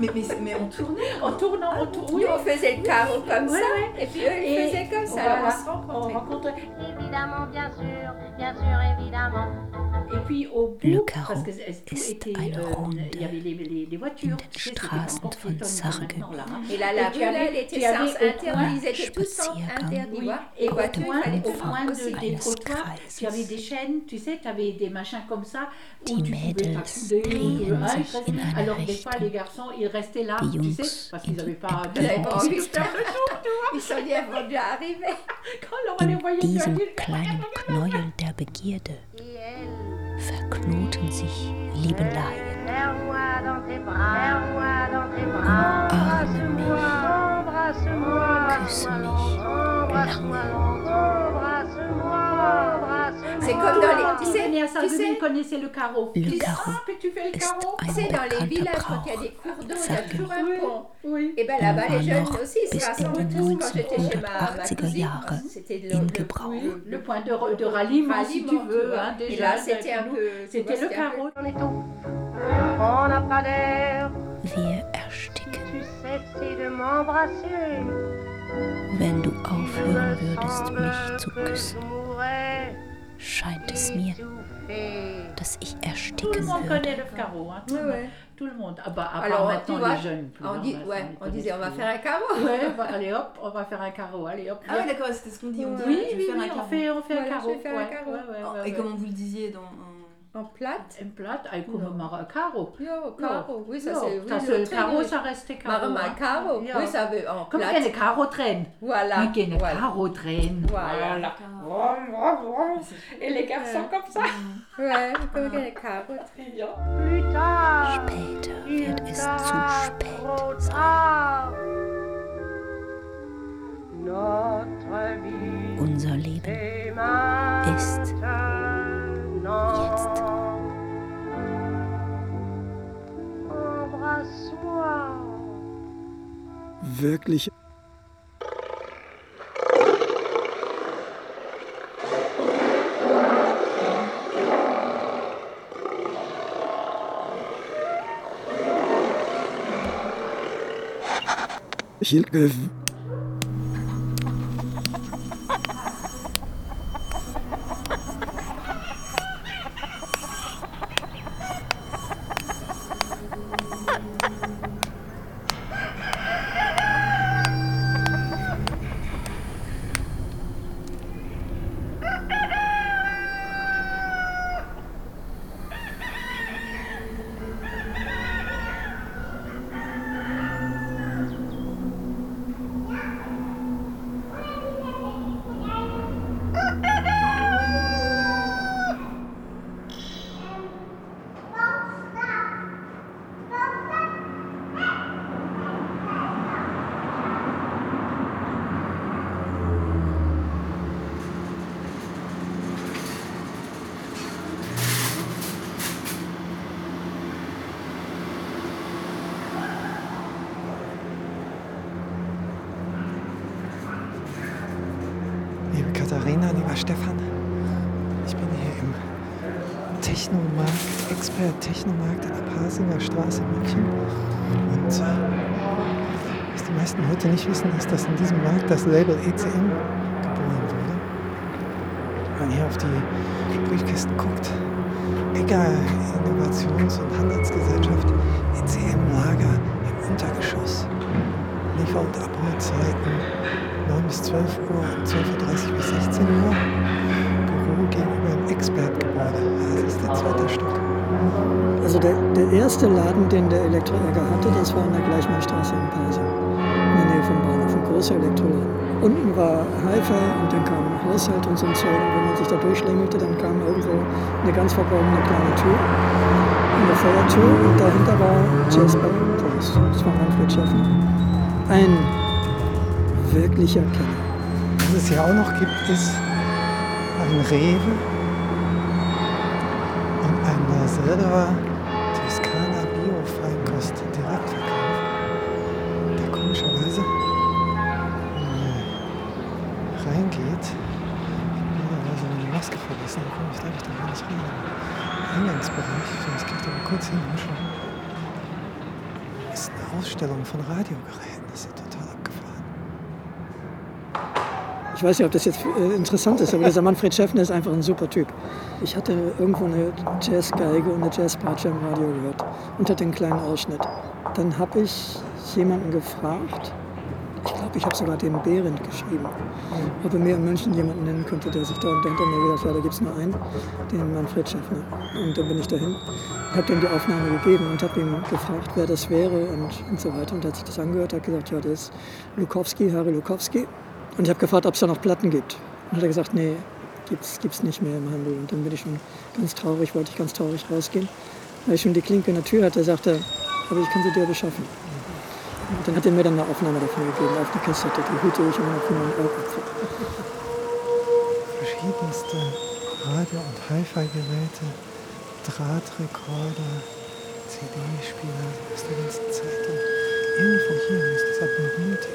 [SPEAKER 44] mais, mais, mais on tournait.
[SPEAKER 48] En tournant, on tournait.
[SPEAKER 44] Nous, on faisait le carreau comme ça, et puis eux, ils faisaient comme ça. on se
[SPEAKER 48] on rencontrait.
[SPEAKER 50] Évidemment, bien sûr, bien sûr, évidemment.
[SPEAKER 48] Et puis au bout,
[SPEAKER 49] Le Karo
[SPEAKER 48] parce que c'est- tout
[SPEAKER 49] ist
[SPEAKER 48] était,
[SPEAKER 49] eine
[SPEAKER 48] euh,
[SPEAKER 49] Runde
[SPEAKER 48] il y avait les, les, les voitures, tu sais, c'était pas
[SPEAKER 49] Straßen von
[SPEAKER 48] tu avais des machins comme ça où
[SPEAKER 49] Die
[SPEAKER 48] tu pouvais
[SPEAKER 49] Mädels drehen sich in eine
[SPEAKER 48] Alors des fois,
[SPEAKER 49] Richtung.
[SPEAKER 48] les garçons, ils restaient là,
[SPEAKER 49] Die
[SPEAKER 48] tu
[SPEAKER 49] Jungs
[SPEAKER 48] sais, parce qu'ils n'avaient pas...
[SPEAKER 44] Ils n'avaient pas envie de
[SPEAKER 49] Opposite.
[SPEAKER 44] faire le tour, tu vois. Ils sont dit, elles vont déjà arriver.
[SPEAKER 48] Quand on les
[SPEAKER 49] In diesem kleinen Knäuel der Begierde verknoten sich Liebeleien. Umarme mich.
[SPEAKER 50] Embrasse-moi longtemps, embrasse-moi, embrasse-moi.
[SPEAKER 44] C'est comme dans les. Tu
[SPEAKER 48] Tu
[SPEAKER 44] sais, tu
[SPEAKER 48] Sarreguemines,
[SPEAKER 44] sais,
[SPEAKER 48] connaissait le carreau.
[SPEAKER 49] Le
[SPEAKER 48] Tu dis,
[SPEAKER 49] carreau
[SPEAKER 48] ah, puis tu fais le carreau.
[SPEAKER 44] sais, dans les villages, quand il y a des cours d'eau, il y a toujours un pont.
[SPEAKER 48] Oui.
[SPEAKER 44] Et ben là-bas, les jeunes aussi, ils se rassemblent tous. Quand j'étais chez ma, ma
[SPEAKER 49] 1980er
[SPEAKER 44] cousine, c'était le,
[SPEAKER 48] point de, de ralliement, si tu veux, hein,
[SPEAKER 44] Et là, c'était un peu. tu
[SPEAKER 48] C'était
[SPEAKER 44] vois,
[SPEAKER 48] le carreau.
[SPEAKER 50] On est tout. On n'a pas d'air.
[SPEAKER 49] Wir ersticken,
[SPEAKER 50] Tu cesses de m'embrasser.
[SPEAKER 49] wenn du aufhören würdest, mich zu küssen.
[SPEAKER 50] mourrais
[SPEAKER 49] Scheint es mir, dass ich
[SPEAKER 48] Tout le
[SPEAKER 49] ersticken
[SPEAKER 48] monde
[SPEAKER 49] würde.
[SPEAKER 48] connaît le carreau, hein, tout, le monde.
[SPEAKER 44] ouais.
[SPEAKER 48] tout le monde. Ah bah, à part
[SPEAKER 44] Alors,
[SPEAKER 48] maintenant
[SPEAKER 44] tu vois,
[SPEAKER 48] les jeunes. plus,
[SPEAKER 44] on,
[SPEAKER 48] hein,
[SPEAKER 44] dit, ouais, on disait, on va faire un carreau.
[SPEAKER 48] Ouais, bah, allez hop, on va faire un carreau, allez hop.
[SPEAKER 51] Ah ouais, d'accord, c'était ce qu'on dit. On dit,
[SPEAKER 48] Oui, oui, oui, on fait, on fait un carreau.
[SPEAKER 44] un
[SPEAKER 48] ouais,
[SPEAKER 51] Oh, Et comme vous le disiez dans. Un-
[SPEAKER 44] En plate
[SPEAKER 48] En plate, ej, kunne man un carreau.
[SPEAKER 44] Jo, carreau. Oui, ça
[SPEAKER 48] Jo,
[SPEAKER 44] c'est oui,
[SPEAKER 48] ça,
[SPEAKER 44] le
[SPEAKER 48] c'est
[SPEAKER 44] train,
[SPEAKER 48] carreau,
[SPEAKER 44] oui.
[SPEAKER 48] ça restait carreau,
[SPEAKER 44] Maman,
[SPEAKER 48] hein.
[SPEAKER 44] carreau.
[SPEAKER 48] Jo.
[SPEAKER 44] Oui, ça veut en
[SPEAKER 48] Comme
[SPEAKER 44] plate.
[SPEAKER 48] qu'elle est carreau traîne.
[SPEAKER 44] Voilà.
[SPEAKER 48] Mais qu'elle est
[SPEAKER 44] voilà.
[SPEAKER 48] carreau traîne.
[SPEAKER 44] Voilà. Et les garçons comme ça. Ouais, comme qu'elle est carreau. Très bien.
[SPEAKER 52] Plus tard.
[SPEAKER 49] Später
[SPEAKER 52] wird
[SPEAKER 49] es zu spät
[SPEAKER 52] sein. Notre vie
[SPEAKER 49] Unser Leben
[SPEAKER 52] est
[SPEAKER 49] ist
[SPEAKER 52] jetzt. Embrasse-moi.
[SPEAKER 53] Wirklich? Hilfe.
[SPEAKER 51] Liebe Expert Technomarkt in der Pasinger Straße München. Und äh, was die meisten heute nicht wissen, ist, dass in diesem Markt das Label ECM geboren wurde. Wenn man hier auf die Briefkisten guckt, Egger Innovations- und Handelsgesellschaft, ECM Lager im Untergeschoss. Liefer- und Abholzeiten 9 bis 12 Uhr und 12.30 Uhr
[SPEAKER 53] Laden, den der Elektroärger hatte, das war an der Gleichmannstraße in Pasing, in der Nähe vom Bahnhof, ein großer Elektroladen. Unten war Hi-Fi und dann kam Haushalt und so ein Zeug. Und wenn man sich da durchschlängelte, dann kam irgendwo eine ganz verborgene kleine Tür, eine Feuertür und dahinter war bei Post. Das war Manfred Schäffner. Ein wirklicher Kenner.
[SPEAKER 51] Was es hier auch noch gibt, ist ein Rewe und ein Silva Ausstellung von Radiogeräten, das ist ja total abgefahren.
[SPEAKER 53] Ich weiß nicht, ob das jetzt äh, interessant ist, aber dieser Manfred Schäffner ist einfach ein super Typ. Ich hatte irgendwo eine Jazzgeige und eine Jazzpatsche im Radio gehört und hatte einen kleinen Ausschnitt. Dann habe ich jemanden gefragt, ich glaube, ich habe sogar dem Behrendt geschrieben, ob er mir in München jemanden nennen könnte, der sich da und hinter mir hat, da gibt es nur einen, den Manfred Schäffner. Und dann bin ich dahin, habe ihm die Aufnahme gegeben und habe ihn gefragt, wer das wäre und, und so weiter. Und hat sich das angehört, hat gesagt, ja, der ist Lukowski, Harry Lukowski. Und ich habe gefragt, ob es da noch Platten gibt. Und hat er gesagt, nee, gibt's, gibt's nicht mehr im Handel. Und dann bin ich schon ganz traurig, wollte ich ganz traurig rausgehen. Weil ich schon die Klinke in der Tür hatte, sagte er, aber ich kann sie dir beschaffen. Dann hat er mir dann eine Aufnahme davon gegeben, auf eine Kassette. Die hüte ich immer noch wie mein Augapfel.
[SPEAKER 51] verschiedenste Radio- und Hi-Fi-Geräte, Drahtrekorder, CD-Spieler aus der ganzen Zeit. Irgendwo hier ist dieser berühmte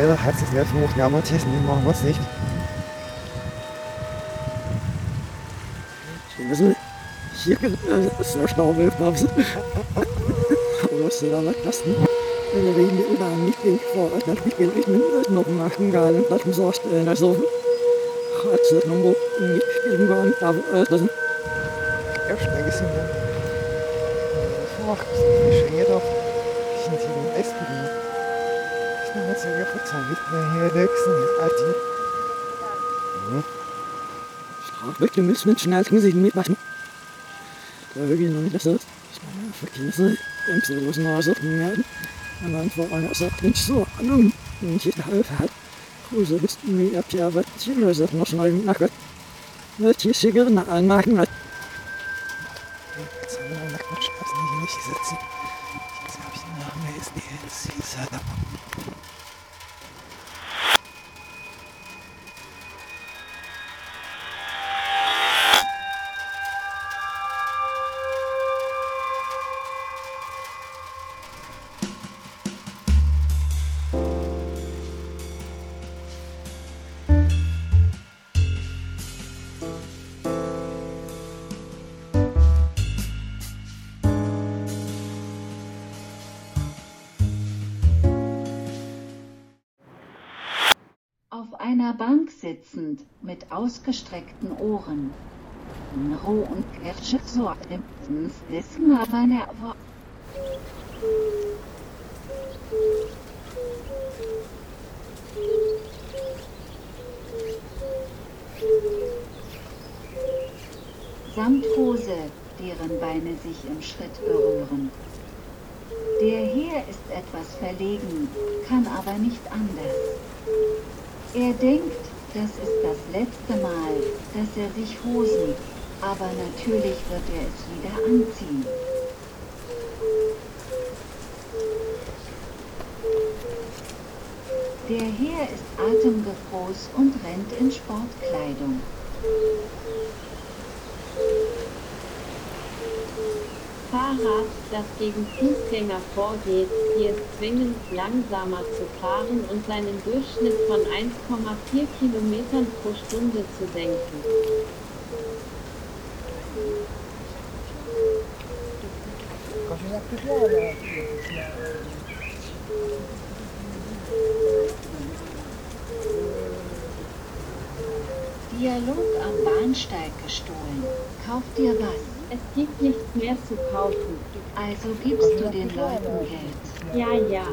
[SPEAKER 51] weil hat es nicht hoch, ja, Matthias, nee, machen wir es nicht.
[SPEAKER 53] Wir müssen hier ist der Schaumelbremse. Los, ja, das nicht. Wir reden über ein Meeting vor, das Meeting ist mindestens noch machen, gar nicht, das muss auch stellen, also. Hat es noch nicht gegen Gott, aber das
[SPEAKER 51] ist Sachsen aktiv.
[SPEAKER 53] Ja. Strafwürdige Missmenschen als Musik mitmachen. Da wirklich noch nicht das ist. Ich meine, verkehrt im Pseudosen aussuchen werden. Wenn man vor einer sagt, nicht so anum, nicht ich halb hat. Kruse bist mir ab ja, was ich mir sagt, noch schnell mit Nacken. Was ich hier gerne anmachen hat.
[SPEAKER 51] Jetzt haben wir einen Quatsch, was nicht sitzen. Jetzt habe ich noch mehr ist die
[SPEAKER 54] Zielsache. Sitzend, mit ausgestreckten Ohren. Roh und Kirsche so ist mal meine Wo Samt Hose, deren Beine sich im Schritt berühren. Der Herr ist etwas verlegen, kann aber nicht anders. Er denkt, das ist das letzte Mal, dass er sich Hosen, aber natürlich wird er es wieder anziehen. Der Herr ist atemgegroß und rennt in Sportkleidung.
[SPEAKER 55] Fahrrad, das gegen Fußgänger vorgeht, die es zwingen, langsamer zu fahren und seinen Durchschnitt von 1,4 Kilometern pro Stunde zu senken.
[SPEAKER 54] Dialog am Bahnsteig gestohlen. Kauf dir was.
[SPEAKER 55] Es gibt nichts mehr zu kaufen.
[SPEAKER 54] Also gibst du den Leuten Geld.
[SPEAKER 55] Ja, ja.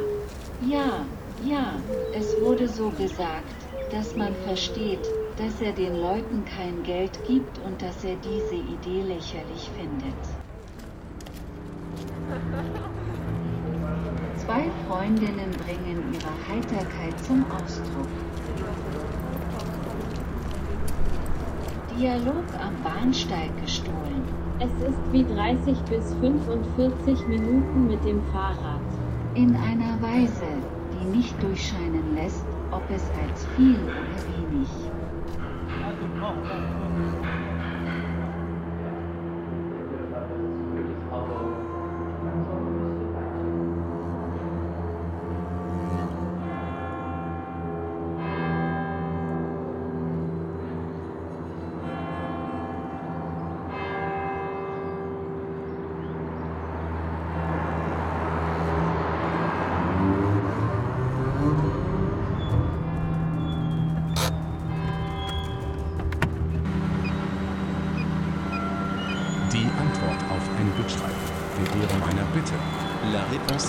[SPEAKER 54] Ja, ja, es wurde so gesagt, dass man versteht, dass er den Leuten kein Geld gibt und dass er diese Idee lächerlich findet. Zwei Freundinnen bringen ihre Heiterkeit zum Ausdruck. Dialog am Bahnsteig gestohlen.
[SPEAKER 55] Es ist wie 30 bis 45 Minuten mit dem Fahrrad.
[SPEAKER 54] In einer Weise, die nicht durchscheinen lässt, ob es als viel oder wenig.
[SPEAKER 56] Die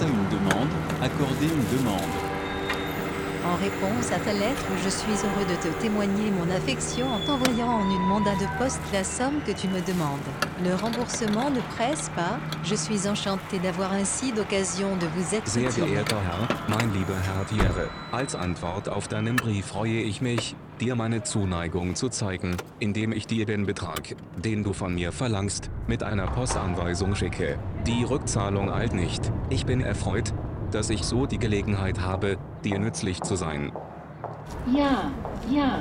[SPEAKER 35] À une demande, accorder une demande.
[SPEAKER 57] En réponse à ta lettre, je suis heureux de te témoigner mon affection en t'envoyant en une mandat de poste la somme que tu me demandes. Le remboursement ne presse pas, je suis enchantée d'avoir ainsi d'occasion de vous être
[SPEAKER 56] Sehr
[SPEAKER 57] utile.
[SPEAKER 56] geehrter Herr, mein lieber Herr Thierry, als Antwort auf deinen Brief freue ich mich, dir meine Zuneigung zu zeigen, indem ich dir den Betrag, den du von mir verlangst, mit einer Postanweisung schicke. Die Rückzahlung eilt nicht. Ich bin erfreut, dass ich so die Gelegenheit habe, dir nützlich zu sein.
[SPEAKER 54] Ja, ja.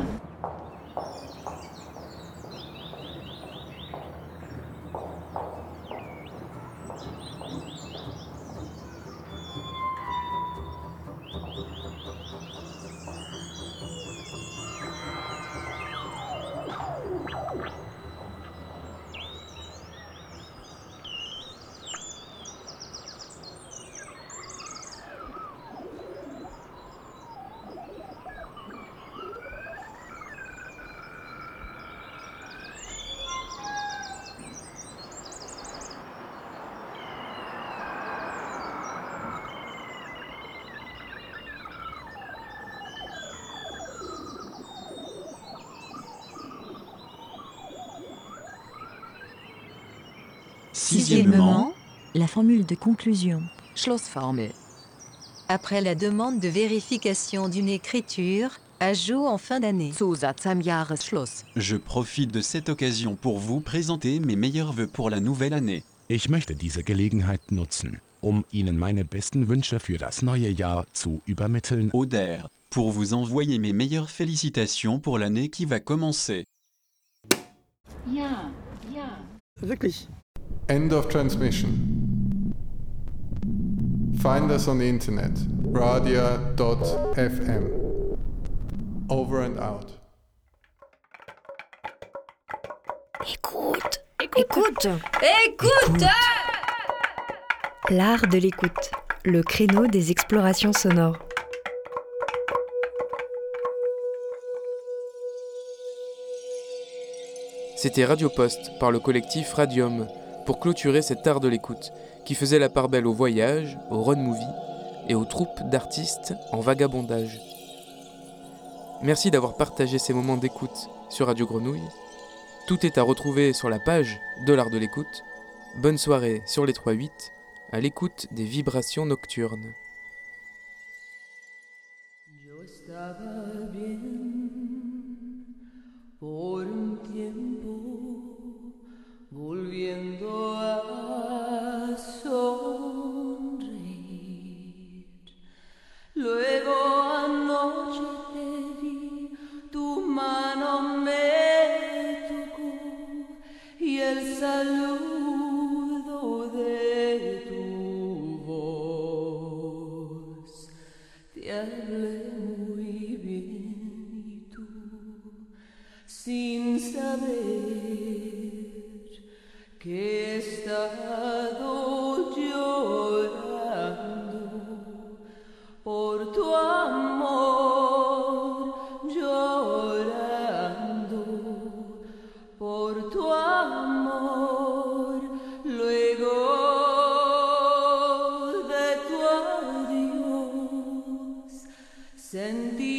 [SPEAKER 57] Sixièmement,
[SPEAKER 49] la formule de conclusion.
[SPEAKER 57] Schlussformel. Après la demande de vérification d'une écriture, ajout en fin d'année.
[SPEAKER 35] Je profite de cette occasion pour vous présenter mes meilleurs vœux pour la nouvelle année.
[SPEAKER 58] Ich möchte diese Gelegenheit nutzen, um Ihnen meine besten Wünsche für das neue Jahr zu übermitteln.
[SPEAKER 35] Oder, pour vous envoyer mes meilleures félicitations pour l'année qui va commencer.
[SPEAKER 54] Ja, ja.
[SPEAKER 53] Wirklich?
[SPEAKER 59] End of transmission. Find us on the internet, radia.fm. Over and out.
[SPEAKER 1] Écoute, écoute, écoute, L'art de l'écoute, le créneau des explorations sonores.
[SPEAKER 60] C'était Radio Poste par le collectif Radium pour clôturer cet art de l'écoute qui faisait la part belle au voyage, au road movie et aux troupes d'artistes en vagabondage. Merci d'avoir partagé ces moments d'écoute sur Radio Grenouille. Tout est à retrouver sur la page de l'art de l'écoute. Bonne soirée sur les 3-8 à l'écoute des vibrations nocturnes.
[SPEAKER 61] Volviendo a
[SPEAKER 3] Senti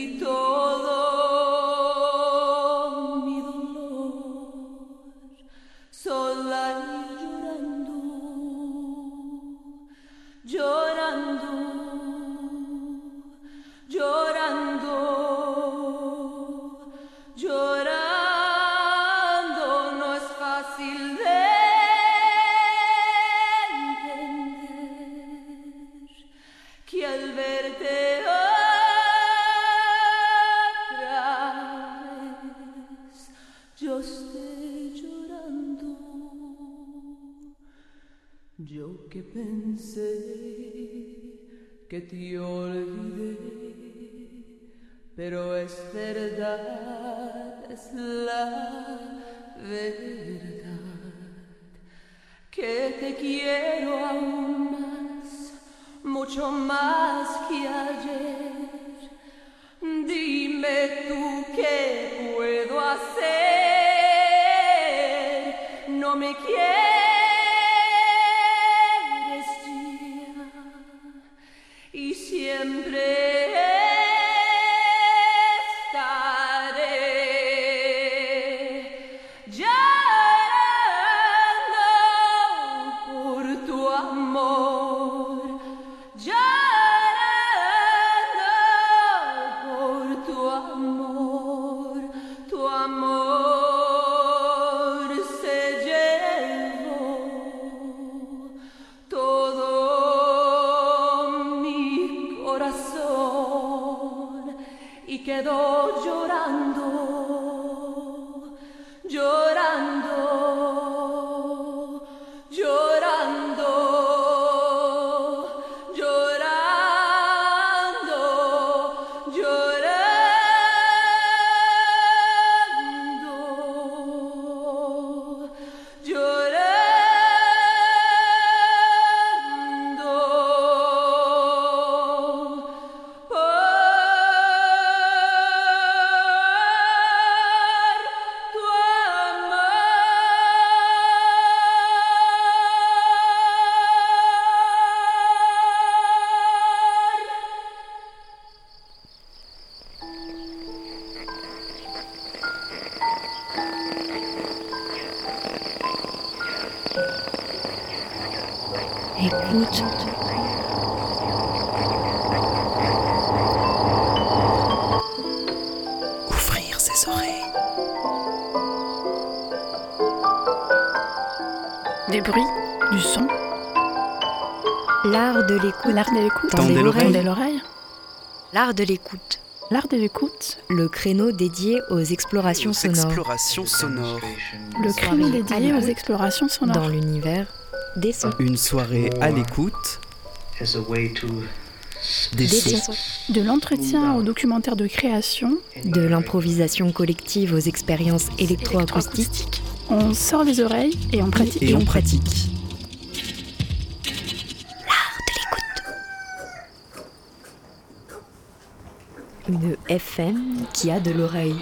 [SPEAKER 1] L'art de l'écoute.
[SPEAKER 3] L'art de l'écoute.
[SPEAKER 1] Le créneau dédié aux explorations sonores.
[SPEAKER 2] Exploration sonore.
[SPEAKER 3] Le créneau dédié aux explorations sonores.
[SPEAKER 1] Dans l'univers des sons.
[SPEAKER 2] Une soirée à l'écoute. Des sons.
[SPEAKER 3] De l'entretien au documentaire de création.
[SPEAKER 1] De l'improvisation collective aux expériences électroacoustiques.
[SPEAKER 3] On sort les oreilles et on pratique.
[SPEAKER 2] Et on pratique.
[SPEAKER 1] FM qui a de l'oreille.